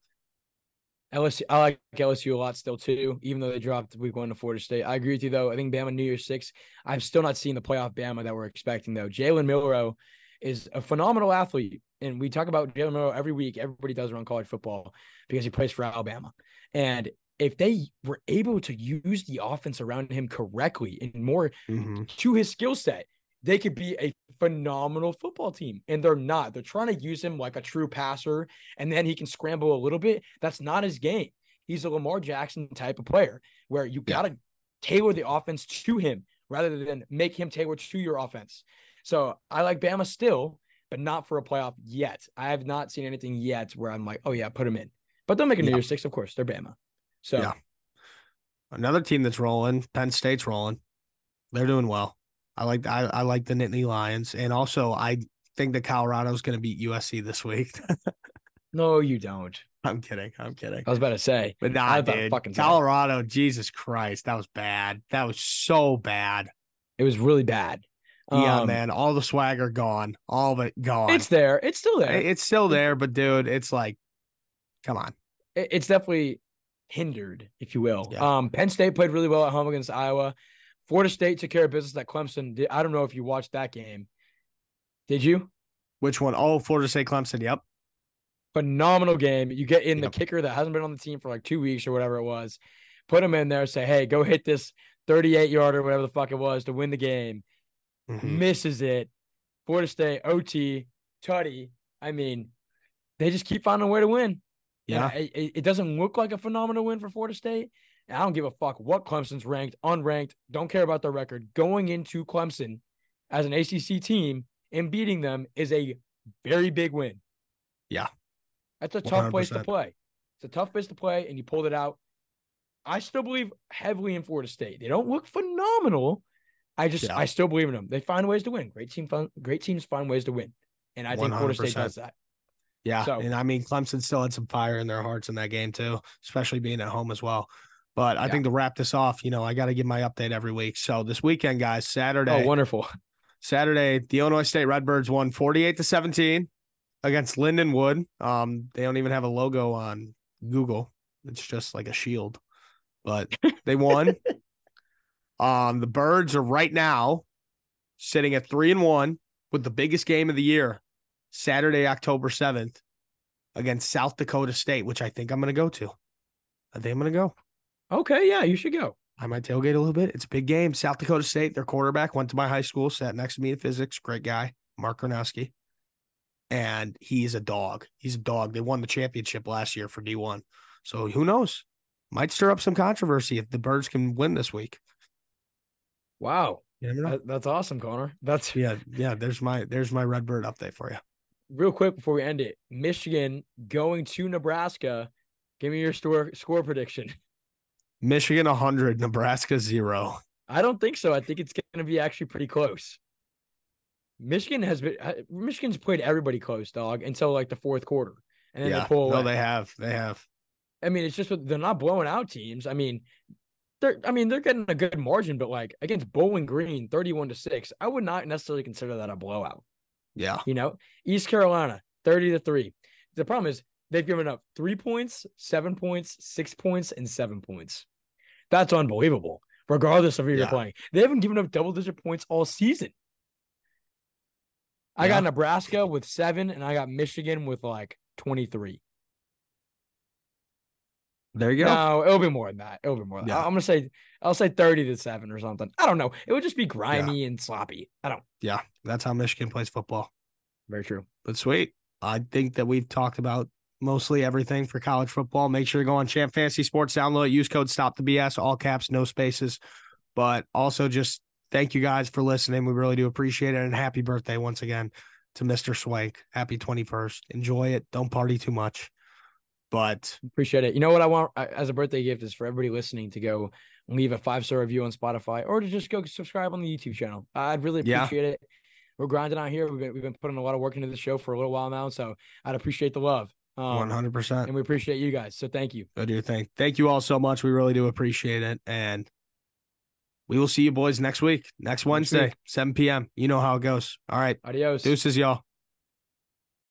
LSU, I like LSU a lot still too, even though they dropped week one to Florida State. I agree with you though. I think Bama New Year's six. I'm still not seeing the playoff Bama that we're expecting though. Jalen Milroe is a phenomenal athlete, and we talk about Jalen Milroe every week. Everybody does around college football because he plays for Alabama, and if they were able to use the offense around him correctly and more mm-hmm. to his skill set, they could be a phenomenal football team. And they're not. They're trying to use him like a true passer, and then he can scramble a little bit. That's not his game. He's a Lamar Jackson type of player where you got to tailor the offense to him rather than make him tailor to your offense. So I like Bama still, but not for a playoff yet. I have not seen anything yet where I'm like, oh yeah, put them in. But they'll make a New yeah. Year's Six, of course. They're Bama. So yeah. Another team that's rolling, Penn State's rolling. They're doing well. I like I, I like the Nittany Lions, and also I think that Colorado's going to beat USC this week. [laughs] no, you don't. I'm kidding. I'm kidding. I was about to say, but nah, dude. Fucking Colorado. Jesus Christ, that was bad. That was so bad. It was really bad. Yeah, um, man, all the swagger gone, all of it gone. It's there. It's still there. It's still there, but dude, it's like, come on. It's definitely hindered, if you will. Yeah. Um, Penn State played really well at home against Iowa. Florida State took care of business at Clemson. Did, I don't know if you watched that game. Did you? Which one? Oh, Florida State Clemson. Yep. Phenomenal game. You get in yep. the kicker that hasn't been on the team for like two weeks or whatever it was. Put him in there. Say, hey, go hit this 38 yarder, or whatever the fuck it was, to win the game. Mm-hmm. Misses it. Florida State OT Tutty. I mean, they just keep finding a way to win. Yeah, it, it, doesn't look like a phenomenal win for Florida State, and I don't give a fuck what Clemson's ranked, unranked, don't care about their record. Going into Clemson as an ACC team and beating them is a very big win. Yeah. That's a tough 100%. place to play. It's a tough place to play, and you pulled it out. I still believe heavily in Florida State. They don't look phenomenal. I just yeah. I still believe in them. They find ways to win. Great team fun, great teams find ways to win. And I think 100%. Florida State does that. Yeah. So, and I mean Clemson still had some fire in their hearts in that game too, especially being at home as well. But I yeah. think to wrap this off, you know, I got to give my update every week. So this weekend, guys, Saturday. Oh, wonderful. [laughs] Saturday, the Illinois State Redbirds won 48 to 17 against Lindenwood. Um, they don't even have a logo on Google. It's just like a shield. But they won. [laughs] um, the birds are right now sitting at three and one with the biggest game of the year, Saturday, October 7th, against South Dakota State, which I think I'm gonna go to. I think I'm gonna go. Okay, yeah, you should go. I might tailgate a little bit. It's a big game. South Dakota State, their quarterback went to my high school, sat next to me in physics. Great guy, Mark Gronowski. And he's a dog. He's a dog. They won the championship last year for D1. So who knows? Might stir up some controversy if the Birds can win this week. Wow. That, that's awesome, Connor. That's yeah, yeah. There's my there's my Redbird update for you. real quick before we end it, Michigan going to Nebraska. Give me your score score prediction. Michigan 100, Nebraska 0. I don't think so. I think it's going to be actually pretty close. Michigan has been Michigan's played everybody close, dog, until like the fourth quarter, and then yeah, they pull away. no, they have. They have. I mean, it's just they're not blowing out teams. I mean, they're I mean they're getting a good margin, but like against Bowling Green, thirty-one to six, I would not necessarily consider that a blowout. Yeah. You know, East Carolina, thirty to three. The problem is they've given up three points, seven points, six points, and seven points. That's unbelievable. Regardless of who Yeah. you're playing, they haven't given up double-digit points all season. I Yeah. got Nebraska with seven, and I got Michigan with like twenty-three. There you go. No, it'll be more than that. It'll be more than that. I'm gonna say I'll say 30 to 7 or something. I don't know. It would just be grimy and sloppy. I don't Yeah. That's how Michigan plays football. very true. But sweet. I think that we've talked about mostly everything for college football. Make sure to go on Champ Fantasy Sports, download, use code Stop the BS, all caps, no spaces. But also just thank you guys for listening. We really do appreciate it. And happy birthday once again to Mr. Swank. Happy 21st. Enjoy it. Don't party too much. But Appreciate it. You know what I want as a birthday gift is for everybody listening to go leave a five star review on Spotify or to just go subscribe on the YouTube channel. I'd really Yeah. appreciate it. We're grinding out here. We've been, we've been putting a lot of work into the show for a little while now. So I'd appreciate the love. Um, 100%. and we appreciate you guys. So thank you. Go do thing. Thank you all so much. We really do appreciate it. And we will see you boys next week, next Wednesday, week. 7 p.m. You know how it goes. All right. Adios. Deuces, y'all.